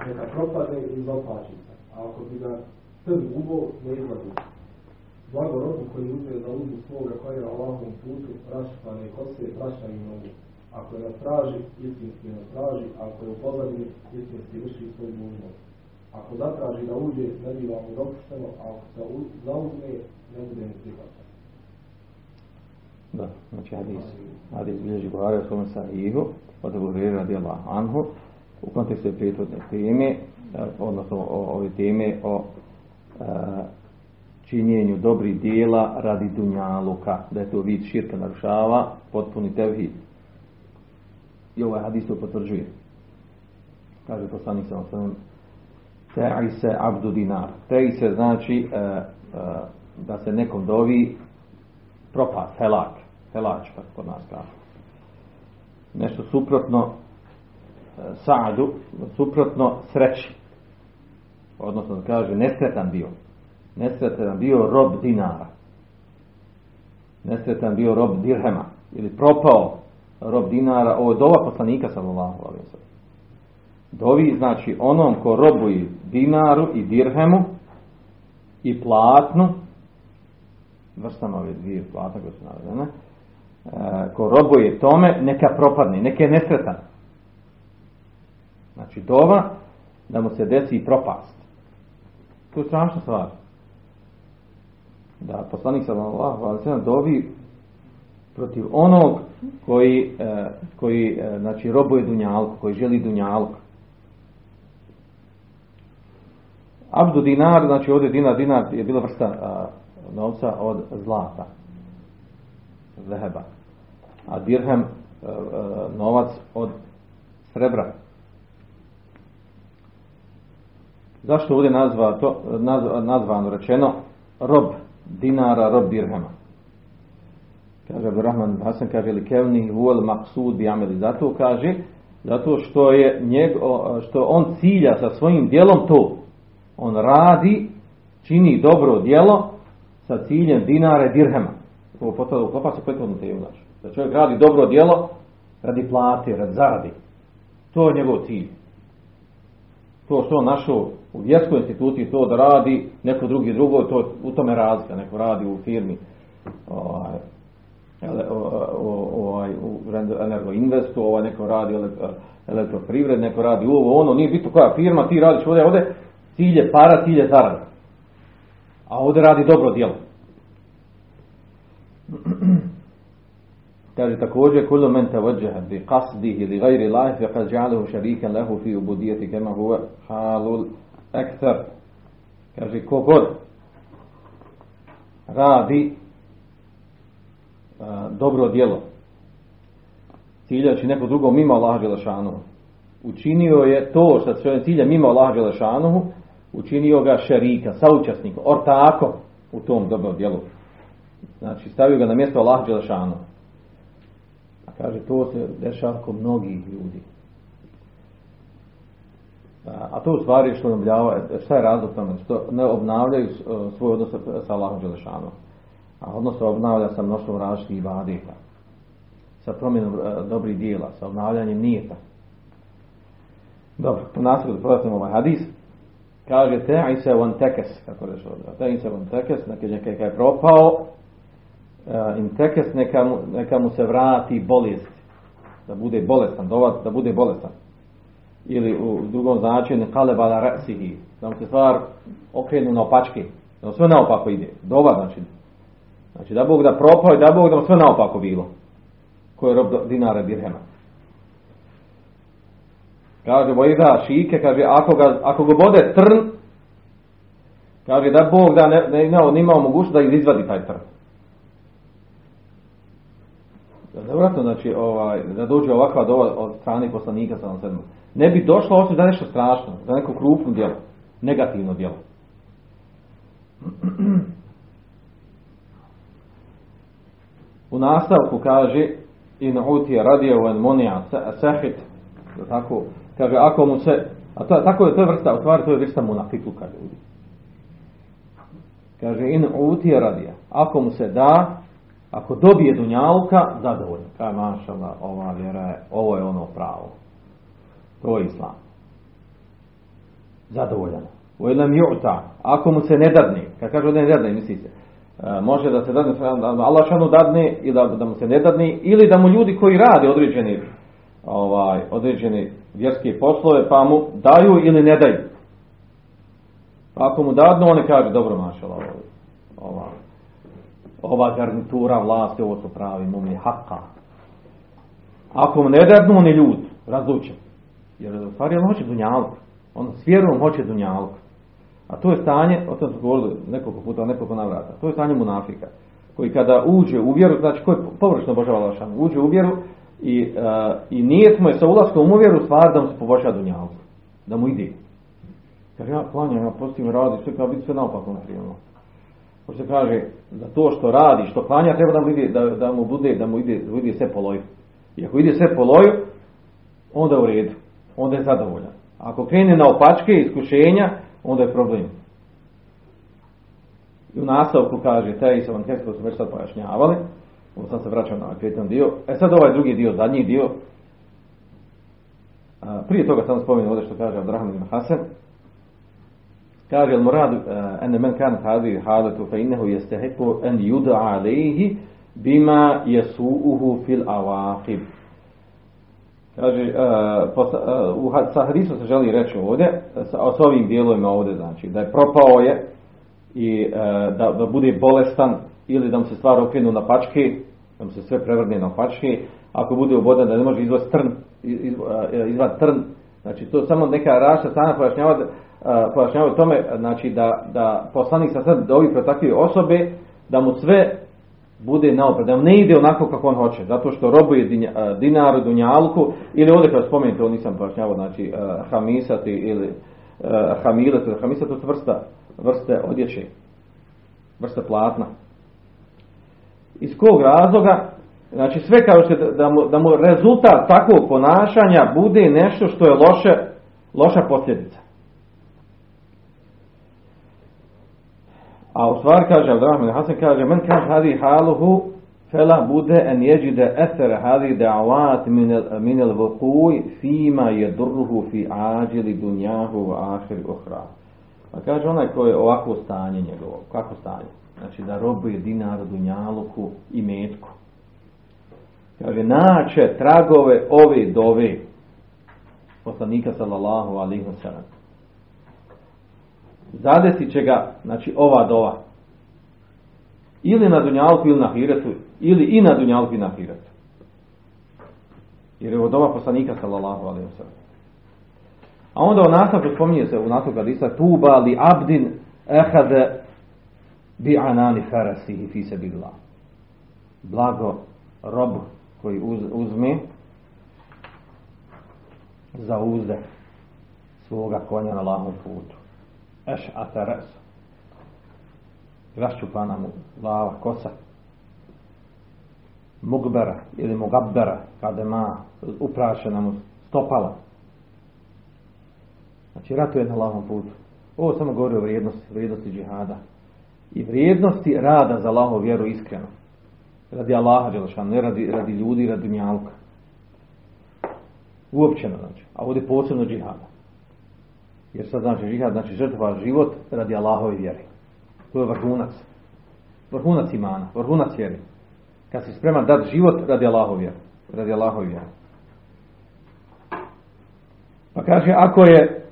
Speaker 3: Neka propadne iz opačica, a ako bi ga trn ubo, ne izlazi. Blago robu koji uzme za uzmu svoga klanja Allahom putu, rašpane kose, prašna i nogu. Ako je na straži, istinski straži, ako je u pozadini, istinski vrši svoju dužnost. Ako zatraži da uđe, ne biva mu dopušteno, a ako se zauzme, ne bude ni prihvaćen.
Speaker 2: Da, znači hadis, hadis bilježi Buhari u svome sahihu, od Ebu Hureyre radijallahu anhu, u kontekstu je prijetvodne teme, e, odnosno o, ove teme o e, činjenju dobrih dijela radi dunjaluka, da je to vid širka narušava, potpuni tevhid. I ovaj hadis to potvrđuje. Kaže poslanik sa osnovim, Te'i se abdu dinar. Te'i se znači e, e, da se nekom dovi propast, helak, helač, kako kod nas kaže. Nešto suprotno e, sadu, suprotno sreći. Odnosno kaže nesretan bio. Nesretan bio rob dinara. Nesretan bio rob dirhema. Ili propao rob dinara. Ovo dova poslanika sallallahu alaihi sallam. Dovi znači onom ko robuje dinaru i dirhemu i platnu vrstama ove dvije plata koje su navedene, e, ko robuje tome, neka propadne, neka je nesretan. Znači dova da mu se desi i propast. To je strašna stvar. Da poslanik sallallahu sellem dovi protiv onog koji, e, koji e, znači robuje dunjalku, koji želi dunjalku. Abdu dinar, znači ovdje dinar, dinar je bila vrsta novca od zlata, zeheba. A dirhem, a, novac od srebra. Zašto ovdje nazva to, nazva, nazvano rečeno rob dinara, rob dirhema? Kaže Abdurrahman Hasan, kaže li kevni vuel maksud bi ameli. Zato kaže, zato što je njeg, što on cilja sa svojim dijelom to. On radi, čini dobro djelo sa ciljem dinara i dirhema. Ovo potvrdo uklopa se prethodnu temu. Znači. Da čovjek radi dobro djelo radi plate, radi zaradi. To je njegov cilj. To što on našao u vjerskoj instituciji to da radi, neko drugi drugo, to u tome razlika. Neko radi u firmi ovaj, ovaj, u Energoinvestu, ovaj neko radi ele, elektroprivred, neko radi ovo, ono, nije bitno koja firma, ti radiš ovdje, ovdje, cilj je para, cilj je zarada. A ovdje radi dobro djelo. Kaže također kullu men tawajjaha bi qasdihi li ghayri Allah faqad ja'alahu sharikan lahu fi ubudiyati kama huwa halul akthar. Kaže ko god radi dobro djelo ciljajući neko drugo mimo Allaha dželešanu učinio je to što se cilja mimo Allaha dželešanu učinio ga šerika, saučesnikom, ortakom u tom dobrom djelu. Znači, stavio ga na mjesto Allah Đelešanu. A kaže, to se dešava kod mnogih ljudi. A to u stvari što obnavljava, šta je razlog tome? Što ne obnavljaju svoj odnos sa Allahom Đelešanom. A odnos se obnavlja sa mnoštvom različitih ibadeta. Sa promjenom dobrih dijela, sa obnavljanjem nijeta. Dobro, po nasljedu da prodatimo ovaj hadis. Kaže, te'i se on tekes, kako reći ovdje. Te'i se on tekes, neka, neka je propao, in tekes, neka mu, neka mu se vrati bolest. Da bude bolestan, dovat, da bude bolestan ili u drugom značenju kaleba la rasihi, da mu se stvar okrenu na opačke, da sve naopako ide, dova znači, znači da Bog da propao i da Bog da mu sve naopako bilo, ko je rob dinara dirhema. Kaže, vojda šike, kaže, ako ga, ako ga bode trn, kaže da Bog da ne, ne, ne, nimao mogućnost da izvadi taj trn. Zavratno, znači, ovaj, da dođe ovakva dova od strane poslanika sa. Ne bi došlo osim za nešto strašno, za neko krupno djelo, negativno djelo. U nastavku kaže in utije radije u enmonija sehit, tako, kaže, ako mu se, a to, tako je to je vrsta, u stvari to je vrsta munafikluka ljudi. Kaže, in utije radije, ako mu se da, ako dobije dunjalka, zadovoljno. Kaže, mašala, ova vjera je, ovo je ono pravo. To je islam. Zadovoljan. U jednom ju'ta, ako mu se ne dadne, kad kaže ne dadne, misli se, može da se dadne, da Allah šanu dadne i da, da mu se ne dadne, ili da mu ljudi koji rade određeni, ovaj, određeni vjerske poslove, pa mu daju ili ne daju. Pa ako mu dadnu, on kaže, dobro mašala, ova, ova garnitura vlasti, ovo su pravi mumi haka. Ako mu ne dadnu, on je ljud, razlučen. Jer u stvari on hoće dunjalku. On s vjerom hoće dunjalku. A to je stanje, o tom smo govorili nekoliko puta, nekoliko navrata, to je stanje munafika. Koji kada uđe u vjeru, znači koji površno obožava Lašanu, uđe u vjeru i, uh, i nije smo je sa ulaskom u vjeru stvar da mu se poboljša dunjalku. Da mu ide. Kad ja klanjam, ja postim radi, sve kao biti sve naopako naprijemno. Pošto se kaže, da to što radi, što klanja, treba da mu ide, da, da mu bude, da mu ide, da mu ide sve po loju. I ako ide sve po loju, onda je u redu. Onda je zadovoljan. Ako krene na opačke, iskušenja, onda je problem. I u nastavku kaže, taj i sam koji smo već sad pojašnjavali, ovo sam se vraćao na kretan dio, e sad ovaj drugi dio, zadnji dio, a, prije toga sam spomenuo ovdje što kaže Abdurrahman ibn Hasan, kaže, el muradu, ene men kan hadi halatu fe innehu jesteheku en juda alejhi bima jesuuhu fil awahib. Kaže, uh, uh, sa hadisom se želi reći ovdje, sa, s ovim dijelovima ovdje, znači, da je propao je i uh, da, da bude bolestan ili da mu se stvar okrenu na pačke, da mu se sve prevrne na pačke, ako bude ubodan da ne može izvati trn, iz, izvad trn, znači to samo neka raša strana pojašnjava, pojašnjava tome, znači da, da poslanik sa sad dovi pro takve osobe, da mu sve bude naopred, da ne ide onako kako on hoće, zato što robuje dinaru, dunjalku, ili ovdje kao spomenuti, to nisam pojašnjavao, znači hamisati ili hamilati, hamisati to vrsta, vrste odjeće, vrste platna. Iz kog razloga, znači sve kao što da mu, da mu rezultat takvog ponašanja bude nešto što je loše, loša posljedica. A u stvari kaže Abdurrahman Hasan kaže men kan hadi haluhu fela bude en jeđide etere hadi da'avat min al vukuj fima jedurruhu fi ađili dunjahu u ahiri uhra. Pa kaže onaj ko je ovako stanje njegovo, kako stanje? Znači da robuje dinaru, dunjaluku i metku. Kaže, naće tragove ove dove poslanika sallallahu alaihi wa sallam zadesit će ga, znači ova dova. Ili na dunjalku ili na hiretu, ili i na dunjalku i na hiretu. Jer je dova poslanika sallallahu alaihi wa. A onda u nastavku spominje se u nastavku hadisa tuba li abdin ehade bi anani farasihi fi sebillah. Blago rob koji uz, uzme za uzde svoga konja na lahom putu eš atares raščupana mu glava, kosa. Mugbera ili mugabbera kada ma uprašena mu stopala. Znači ratuje na lavom putu. Ovo samo govori o vrijednosti vrijednosti džihada. I vrijednosti rada za Allahovu vjeru iskreno. Radi Allaha Đelešan, ne radi, radi ljudi, radi mjalka. Uopćeno znači, a ovdje posebno džihada. Jer sad znači džihad, znači žrtva život radi Allahove vjere. To je vrhunac. Vrhunac imana, vrhunac vjeri. Kad si spreman dati život radi Allahove vjere. Radi Allahove vjere. Pa kaže, ako je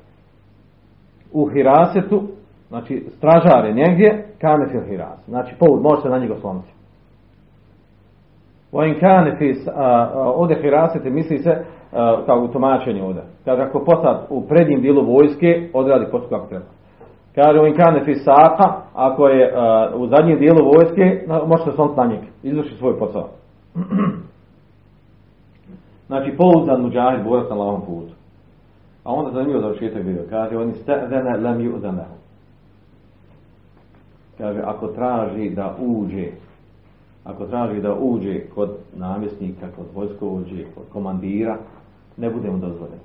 Speaker 2: u hirasetu, znači stražare negdje, kane fil hiras. Znači, povud, može se na njega sloniti. Vojn kane fis, ovdje hirasete misli se kao u tumačenju ovdje. Kaže ako posad u prednjem dijelu vojske odradi posao kako treba. Kaže vojn kane fis saka, ako je u zadnjem dijelu vojske, može se sloniti na njeg, izvrši svoj posao. znači pouzdan muđahid borac na lavom putu. A onda zanimljivo završetak bio. Kaže oni ste'zene lem ju'zene. Kaže ako traži da uđe ako traži da uđe kod namjesnika, kod vojskovođe, kod komandira, ne bude mu dozvoljeno.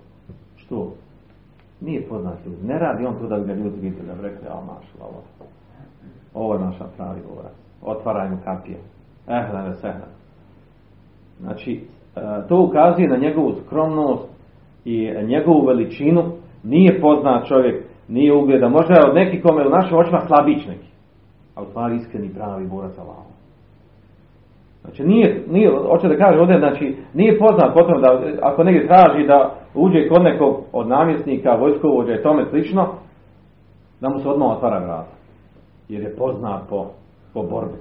Speaker 2: Što? Nije poznat ljudi. Ne radi on to da bi ga ljudi vidjeli, da bi rekli, a mašla, ovo, ovo je naša pravi govora. Otvaraj mu kapije. Ehlene, sehne. Znači, e, to ukazuje na njegovu skromnost i njegovu veličinu. Nije poznat čovjek, nije ugleda. Možda je od neki kome u našim očima slabić neki. a u stvari iskreni pravi borac Allahom. Znači nije, nije, hoće da kaže ovdje, znači nije poznat potom da ako negdje traži da uđe kod nekog od namjesnika, vojskovođa i tome slično, da mu se odmah otvara vrata. Jer je poznat po, po borbi.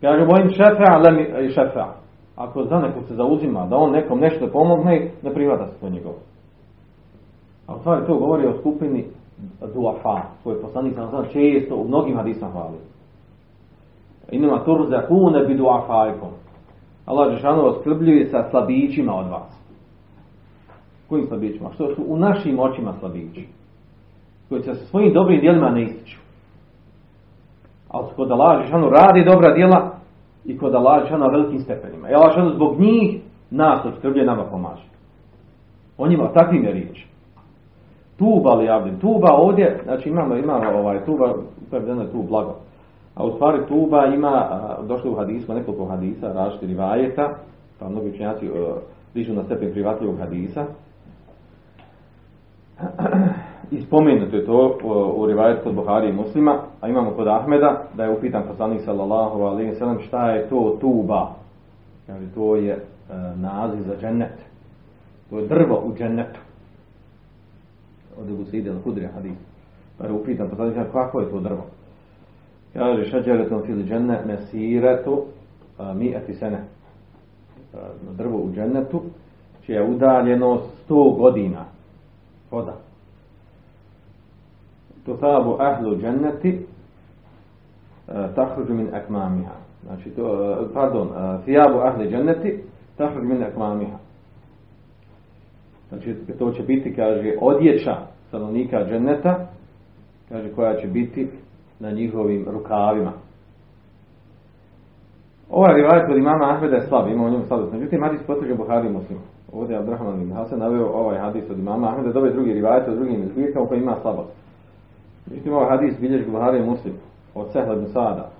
Speaker 2: Kaže, bojim šefa, lemi šefa. Ako za nekog se zauzima, da on nekom nešto pomogne, ne privata se to njegovo. A u stvari to govori o skupini duafa, koje poslanik sam često u mnogim hadisama hvali. Inima turzakune bi duafajkom. Allah Žešanu skrbljuje sa slabićima od vas. Kojim slabićima? Što su u našim očima slabići. Koji se sa svojim dobrim djelima ne ističu. Ali kod Allah Žešanu radi dobra djela i kod Allah Žešanu na velikim stepenima. I Allah Žešanu zbog njih nas odskrbljuje nama pomaže. O njima takvim je riječ. Tuba li javim? Tuba ovdje, znači imamo, imamo ovaj, tuba, prevedeno je tu blago. A u stvari tuba ima, došlo u hadisma, nekoliko hadisa, različiti rivajeta, pa mnogi učenjaci dižu na stepen privatljivog hadisa. I spomenuto je to u rivajetu kod Buhari i muslima, a imamo kod Ahmeda, da je upitan poslanik sallallahu alaihi sallam šta je to tuba. Kaže, to je e, naziv za džennet. To je drvo u džennetu. Ovdje se hudri hadis. Pa je upitan poslanik kako je to drvo. Kaže, šeđeretom fil dženne mesiretu mi eti sene. Drvo u džennetu, čija je udaljenost sto godina. Hoda. Tusabu ahlu dženneti tahruđu min akmamiha. Znači, to, pardon, thijabu ahli dženneti tahruđu min akmamiha. Znači, to će biti, kaže, odjeća stanovnika dženneta, kaže, koja će biti na njihovim rukavima. Ovaj rivajet kod imama Ahmeda je slab, ima u njemu slabost. Međutim, hadis potvrđe Buhari muslim. Ovdje je Abdurrahman bin Hasan naveo ovaj hadis od imama Ahmeda, dobe drugi rivajet od drugim zbirkama u kojima ima slabost. Međutim, ovaj hadis bilježi Buhari muslim od Sehla ibn Sada.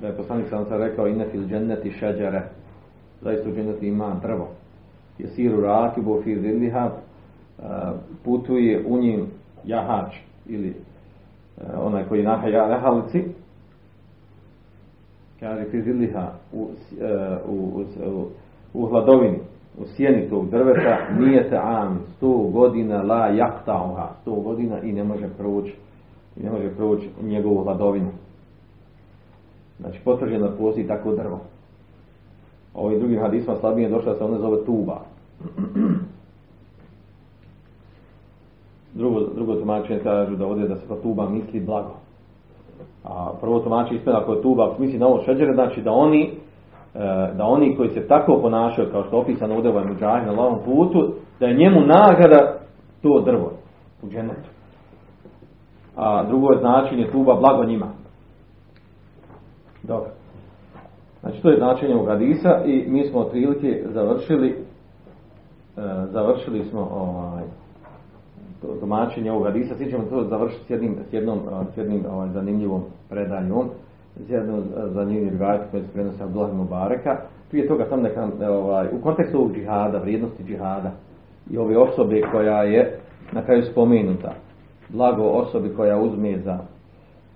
Speaker 2: Da je poslanik sam se rekao inne fil dženneti šeđare. Zaista u dženneti ima drvo. Jesiru rakibu fi zilliha putuje u njim jahač ili onaj koji nahaja nahalici kaže fiziliha u, u, u, u hladovini u sjeni tog drveta nije te am sto godina la jaktauha sto godina i ne može proći i ne može proći njegovu hladovinu. Znači potvrđeno da tako drvo. Ovim drugim hadisma slabije došla se ona zove tuba Drugo, drugo tumačenje kažu da ovdje da se tuba misli blago. A prvo tumačenje ispred ako je tuba misli na ovo šeđere, znači da oni e, da oni koji se tako ponašaju kao što je opisano ovdje ovaj muđahid na putu, da je njemu nagrada to drvo u dženetu. A drugo je značenje tuba blago njima. Dobro. Znači to je značenje ovog hadisa i mi smo otprilike završili e, završili smo ovaj tumačenje ovog hadisa, svi ćemo to završiti s jednim, s jednom, s jednim ovaj, zanimljivom predajom, s jednom zanimljivim rivajetom koji se prenosi Abdullah Mubareka. Prije toga sam neka, ovaj, u kontekstu ovog džihada, vrijednosti džihada i ove osobe koja je na kraju spomenuta, blago osobi koja uzme za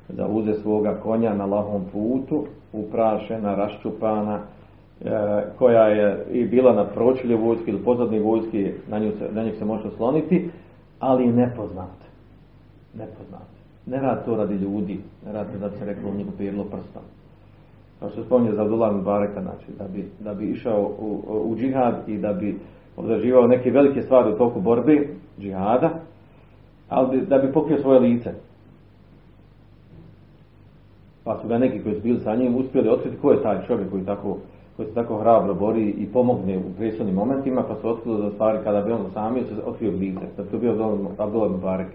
Speaker 2: da uze svoga konja na lahom putu, uprašena, raščupana, e, koja je i bila na pročilju vojske ili pozadnje vojske, na, nju se, na njih se može osloniti, ali nepoznat. Nepoznat. Ne radi to radi ljudi, ne radi da se reklo u njegu pirlo prstom. Kao što spominje za Abdullah Mubareka, znači, da bi, da bi išao u, u džihad i da bi odraživao neke velike stvari u toku borbe, džihada, ali da bi pokrio svoje lice. Pa su ga neki koji su bili sa njim uspjeli otkriti ko je taj čovjek koji tako koji se tako hrabro bori i pomogne u presudnim momentima, pa su otkrili da stvari kada bi on samio se otkrio lice, da to bio Abdullah Mubarak.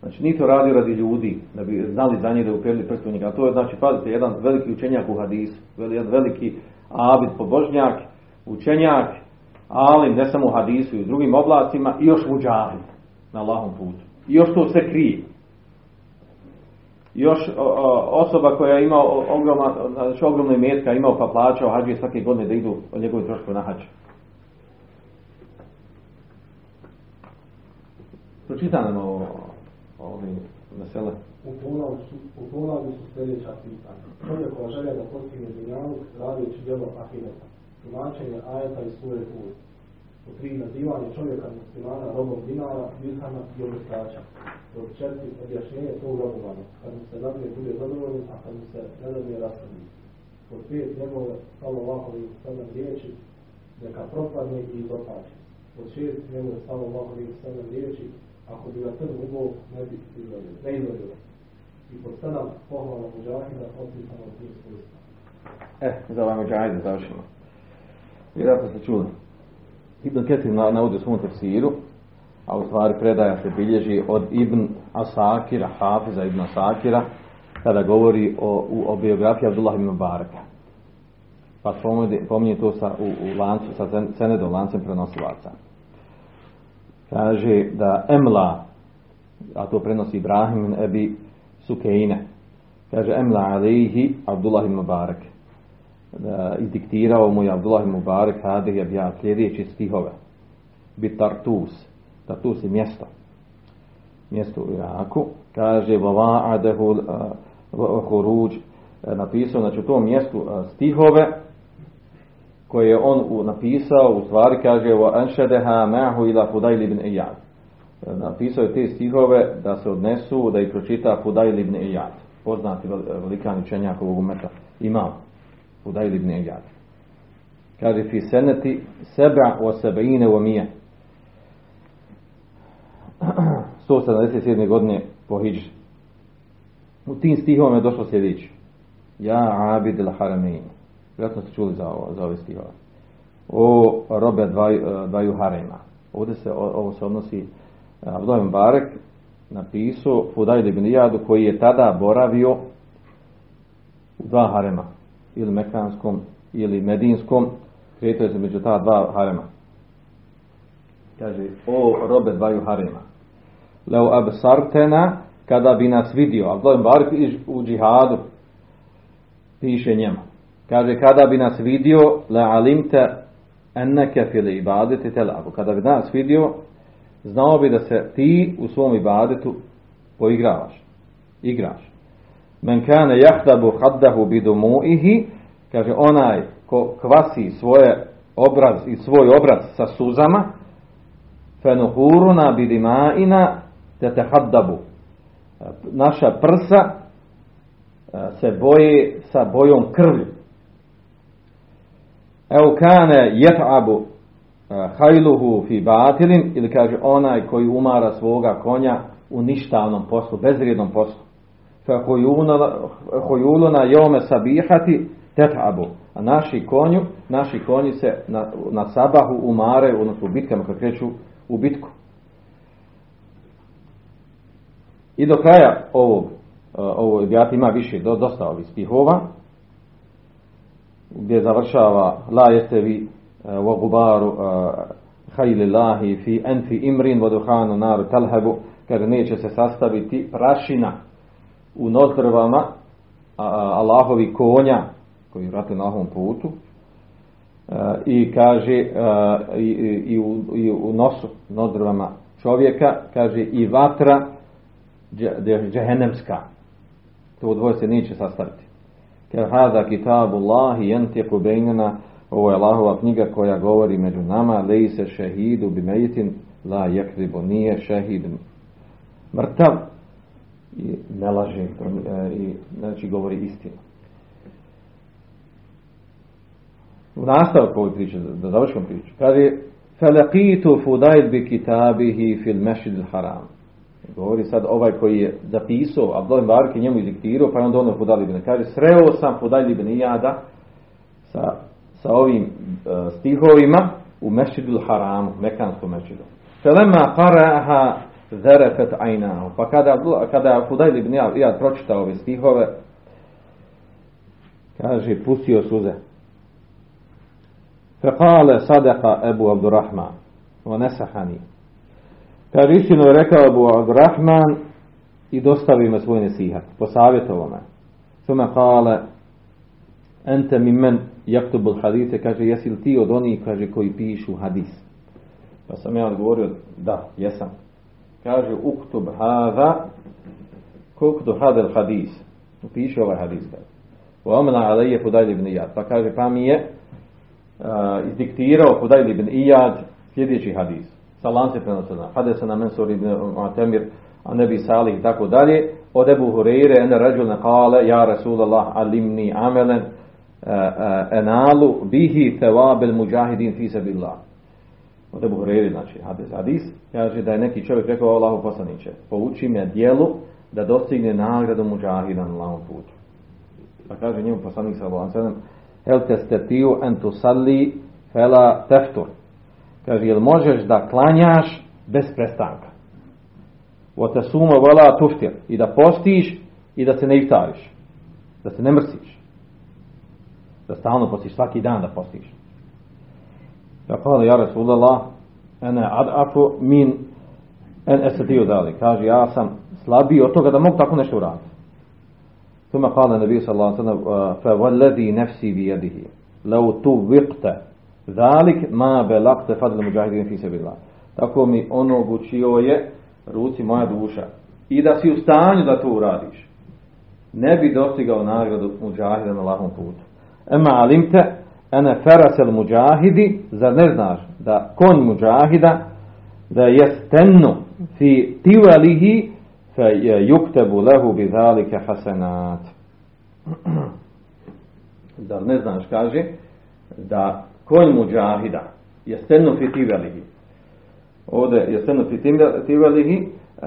Speaker 2: Znači, nije to radio radi ljudi, da bi znali za njih da uperili prst njega. A to je, znači, pazite, jedan veliki učenjak u hadisu, jedan veliki abid pobožnjak, učenjak, ali ne samo u hadisu i u drugim oblastima, i još muđahid na Allahom putu. I još to sve krije još osoba koja ima ogromna, znači ogromne metka imao pa plaćao hađije svake godine da idu od njegove troškove na hađ. Pročita nam ovo, ovi mesele.
Speaker 3: U poglavlju su, su sljedeća pitanja. Čovjekova želja da postigne dunjaluk radeći djelo ahireta. Tumačenje ajeta i sure Hud. U tri nazivanje čovjeka muslimana robom dinara, dirhama i obrtača. Pod četiri objašnjenje svog robovanja. Kad mu se nadmije bude zadovoljno, a kad mu se nadmije rastavi. Pod pet njegove sallallahu alaihi sallam riječi neka propadne i izopači. Pod šest njegove sallallahu alaihi sallam riječi ako bi ga trn ubao, ne bi izvadio, ne izvadio. I pod sedam pohvala muđahida opisano od njih.
Speaker 2: E, za ovaj muđahide završimo. Vjerojatno ste čuli. Ibn Ketir na, navodi u svom tefsiru, a u stvari predaja se bilježi od Ibn Asakira, Hafiza Ibn Asakira, kada govori o, o biografiji Abdullah ibn Mubaraka. Pa spominje, to sa, u, u lancu, sa sen- senedom, lancem prenosilaca. Kaže da Emla, a to prenosi Ibrahim Ebi Sukeine, kaže Emla alaihi Abdullah ibn Mubarak. Izdiktirao mu je Abdullah ibn Mubarak hadih je ja sljedeći stihove. Bi Tartus. Tartus je mjesto. Mjesto u Iraku. Kaže Vava'adehu Huruđ napisao znači u tom mjestu a, stihove koje je on napisao u stvari kaže wa anšadeha ma'hu ila Fudajl ibn Iyad. E, Napisao je te stihove da se odnesu da ih pročita Fudajl ibn Iyad. Poznati vel- velikan učenjak ovog umeta. Imam Fudajl ibn Iyad. Kaže fi seneti seba wa sebeine wa mije. 177. godine po hijđri. U tim stihom je došlo sljedeće. Ja abid il haramein. Vjerojatno ste čuli za, ovo, za ove stihove. O robe dvaju, dvaju harema. Ovdje se, o- ovo se odnosi Abdullah ibn Barek napisao Fudajl ibn Iyadu koji je tada boravio u dva harema. Ili mekanskom ili medinskom. Kretao se među ta dva harema. Kaže, o robe dvaju harema. Leo absartena kada bi nas vidio. Abdullah Barik u džihadu piše njemu. Kaže, kada bi nas vidio, la alimte enneke fil ibadeti telabu. Kada bi nas vidio, znao bi da se ti u svom ibadetu poigravaš. Igraš. Men kane jahdabu haddahu bidumuihi, kaže, onaj ko kvasi svoje obraz i svoj obraz sa suzama, fenuhuruna bidimaina te tehaddabu. Naša prsa e, se boje sa bojom krvlju. Evo kane jet'abu e, hajluhu fi batilin ili kaže onaj koji umara svoga konja u ništavnom poslu, bezvrijednom poslu. Fa hujuluna jome sabihati tet'abu. A naši konju, naši konji se na, na sabahu umaraju, odnosno u bitkama kad kreću u bitku. I do kraja ovog, uh, ovo ima više, do, dosta ovih stihova, gdje završava la jeste vi wa gubaru hajlillahi fi enfi imrin wa duhanu naru talhabu, kaže neće se sastaviti prašina u nozdrvama Allahovi konja koji vrate na ovom putu a, i kaže a, i, i, u, i u nosu nozdrvama čovjeka kaže i vatra dže- džehennemska. To dvoje se neće sastaviti. Kaže, hada kitabu Allahi jentiku bejnena, ovo je Allahova knjiga koja govori među nama, leji se šehidu la jekribu, nije šehid mrtav i ne laže, e, i, znači govori istinu. U nastavku ovoj priče, da završim priču, kaže, felakitu fudajl bi kitabihi fil mešid haram. Govori sad ovaj koji je zapisao, Abdullah ibn Barik je njemu izdiktirao, pa je onda ono Fudal ibn. Kaže, sreo sam Fudal ibn Iyada sa, sa ovim uh, stihovima u Mešidul Haramu, Mekanskom Mešidu. Felema qara'aha zarafat aynahu. Pa kada kada Fudal ibn Iyad pročitao ove stihove, kaže, pustio suze. Fekale sadaka Ebu Abdurrahman, wa nesahani. Kaže, istinu je rekao Abu Abdurrahman i dostavi me svoj nesihat. Posavjetovo me. Sume kale, ente mi men jaktubul hadise, kaže, jesi li ti od onih, kaže, koji pišu hadis? Pa sam ja odgovorio, da, jesam. Kaže uktub hada kuktu hadel hadis. Upiši ovaj hadis u omena alaije Fudajl ibn Iyad. Pa kaže pa mi je uh, izdiktirao Fudajl ibn Iyad sljedeći hadis. Sa lance prenosena hadesana Mensur ibn Mu'tamir a nebi Salih i tako dalje. Od Ebu Hureyre ene rađulne kale ja Rasulallah alimni amelen enalu bihi tevabel muđahidin fi sebillah od Ebu znači hadis hadis. Kaže da je neki čovjek rekao Allahu poslaniće pouči me dijelu da dostigne nagradu muđahida na Allahom putu. Pa kaže njemu poslanik alejhi ve sellem el testatiju en tusalli fela teftur. Kaže jel možeš da klanjaš bez prestanka? O te suma vala tuftir. I da postiš i da se ne iftariš. Da se ne mrsiš. Da stalno postiš svaki dan da postiš ja kala ja Rasulallah ene adafu min en esetiju dali kaže ja sam slabiji od toga da mogu tako nešto uraditi ثم قال النبي صلى الله عليه وسلم فوالذي نفسي بيده لو توقت ذلك ما بلغت فضل المجاهدين في سبيل الله tako mi ono učio je ruci moja duša i da si u stanju da to uradiš ne bi dostigao nagradu muđahida na lahom putu ema alimte ene ferasel muđahidi zar ne znaš da konj muđahida da je stennu fi tivalihi fe yuktebu lehu bi hasenat. Zar ne znaš kaže da konj muđahida je stennu fi tivalihi ovdje je steno fitivelihi, e,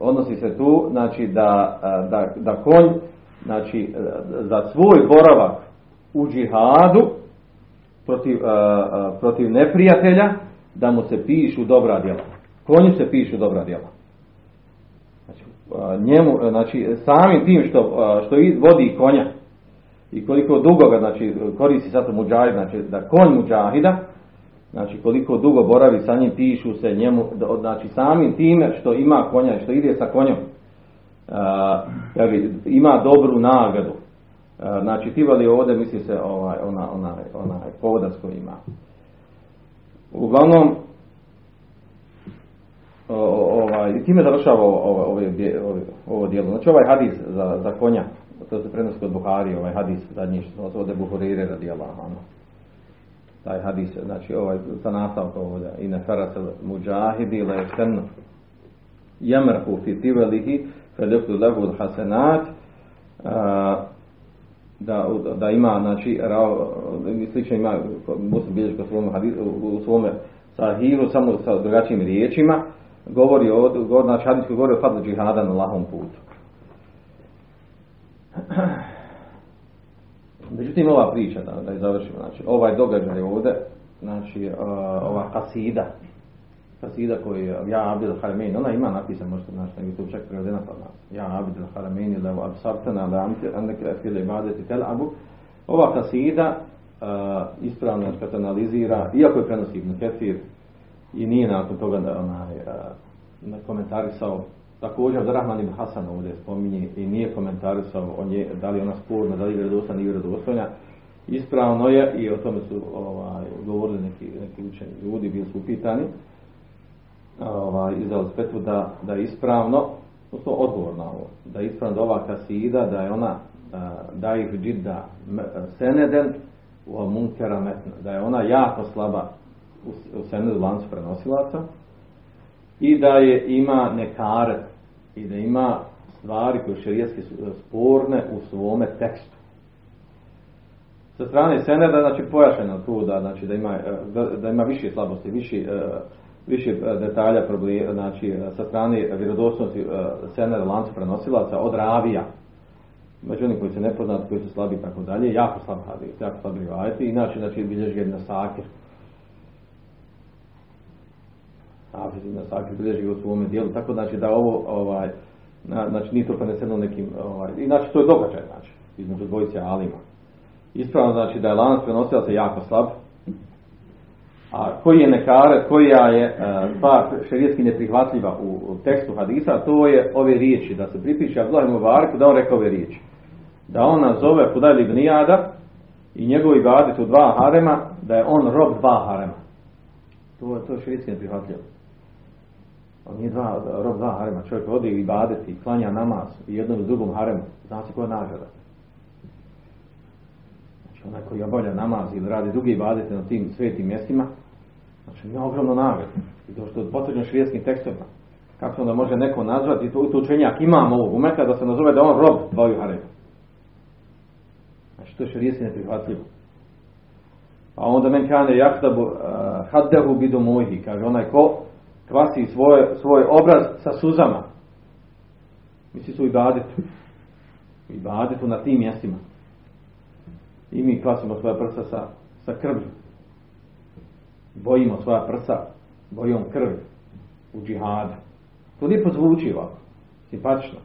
Speaker 2: odnosi se tu, znači da, e, da, da konj, znači e, za svoj boravak u džihadu protiv, protiv neprijatelja, da mu se pišu dobra djela. Konju se pišu dobra djela. Znači, njemu, znači samim tim što, što vodi konja i koliko dugo ga, znači, koristi sad muđahid, znači da konj muđahida, znači koliko dugo boravi sa njim, pišu se njemu, znači samim time što ima konja, što ide sa konjom, uh, ima dobru nagradu. Uh, znači tivali ovdje misli se ovaj, ona, ona, onaj povodac koji ima. Uglavnom, ovaj, time završava ovo, ovo, ovo, dijelo. Znači ovaj hadis za, za konja, to se prenosi kod Buhari, ovaj hadis zadnji što se ovdje Buhurire radijala. Ono taj hadis, znači ovaj sa nastavkom ovdje i ne farasel muđahidi le ještennu jamrhu fi tivelihi fedeftu lehu hasenat da, da ima znači rao, slično ima muslim bilježi kod svom hadisu, u svome sahiru samo sa drugačijim riječima govori o, govori, znači hadis govori o fadlu džihada na lahom putu. Međutim, ova priča, da, da je završimo, znači, ovaj događaj ovdje, znači, ova kasida, kasida koji je Ja Abdel Haramein, ona ima napisan, možete naći na YouTube, čak prevedena nas. Ja Abdel Haramein, u absartana, da amte fil ibadeti tel abu. Ova kasida uh, ispravno kad analizira, iako je prenosi Ibn Kefir, i nije nakon toga da onaj, uh, komentarisao Također Abdurrahman ibn Hasan ovdje spominje i nije komentarisao o nje, da li ona spurna, da li je vjerodostojna ili vjerodostojna. Ispravno je i o tome su ovaj, govorili neki, neki učeni ljudi, bili su upitani ovaj, izdali spetu da, da je ispravno, odnosno odgovor na ovo, da je ispravno da ova kasida, da je ona da ih džidda seneden u munkera metna, da je ona jako slaba u, senedu lancu prenosilaca i da je ima nekaret i da ima stvari koje šerijetski sporne u svome tekstu. Sa strane Seneda, znači pojašeno tu da, znači, da, ima, da, da ima više slabosti, više, više detalja problema, znači sa strane vjerodostojnosti Seneda lancu prenosilaca od ravija, među onih koji se nepoznati, koji su slabi i tako dalje, jako slab hadis, jako slab rivajeti, inače znači bilježi jedna sakir. Hafiz ibn Sakir bilježi u svome dijelu, tako znači da ovo, ovaj, na, znači nije to preneseno nekim, ovaj, znači to je događaj, znači, između dvojice alima. Ispravno znači da je lanac prenosila se jako slab, a koji je nekaret, koja je stvar šerijetski neprihvatljiva u, tekstu hadisa, to je ove riječi, da se pripiše Abdullah Mubarak da on rekao ove riječi. Da on nazove Fudajl ibn Iyada i njegovi ibadeti u dva harema, da je on rob dva harema. To je to šerijetski neprihvatljivo. On nije dva, rob dva harema. Čovjek ode i badeti, klanja namaz i jednom i drugom haremu. Zna se koja je nagrada. Znači onaj koji obavlja namaz ili radi druge badete na tim svetim mjestima, znači ima ogromno nagradu. I to što je potvrđeno tekstovima. Kako onda može neko nazvati, to, to učenjak imam ovog umeta da se nazove da on rob dvaju harema. Znači to je širijeski neprihvatljivo. A onda men kane jahtabu uh, haddehu bidu mojhi, kaže onaj ko kvasi svoj, svoj obraz sa suzama. Misli su i badetu. I badetu na tim mjestima. I mi kvasimo svoja prsa sa, sa krvlju. Bojimo svoja prsa bojom krvi u džihadu. To lijepo zvuči ovako, simpatično.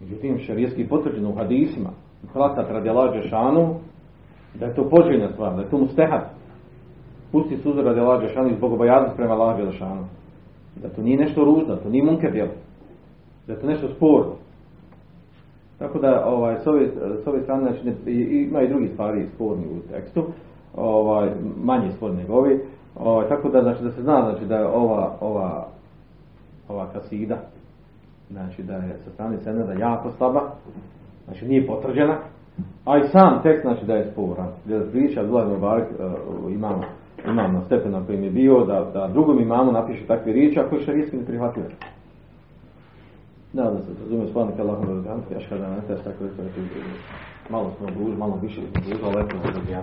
Speaker 2: Međutim, šarijetski potvrđeno u hadisima, hlatat radi Allah šanu, da je to poželjna stvar, da je to mustehad. Pusti suzu radi Allah šanu i zbog obojaznosti prema Allah šanu. Da to nije nešto ružno, to nije munke djelo. Da je to nešto sporno. Tako da ovaj, s, ove, s ove strane znači, ima i drugi stvari sporni u tekstu, ovaj, manje sporni nego ovi. Ovaj, tako da, znači, da se zna znači, da je ova, ova, ova kasida, znači da je sa strane seneda jako slaba, znači nije potvrđena, a i sam tekst znači da je sporan. Da priča Abdullah Mubarak uh, imam, imam na stepen na kojem je bio, da, da drugom imamu napiše takve riječi, ako je šarijski ne prihvatio. Da, da se razume stvarno kada Allah ne znam, ja škada ne teš tako reći, malo smo duž, malo više smo duž, ali smo da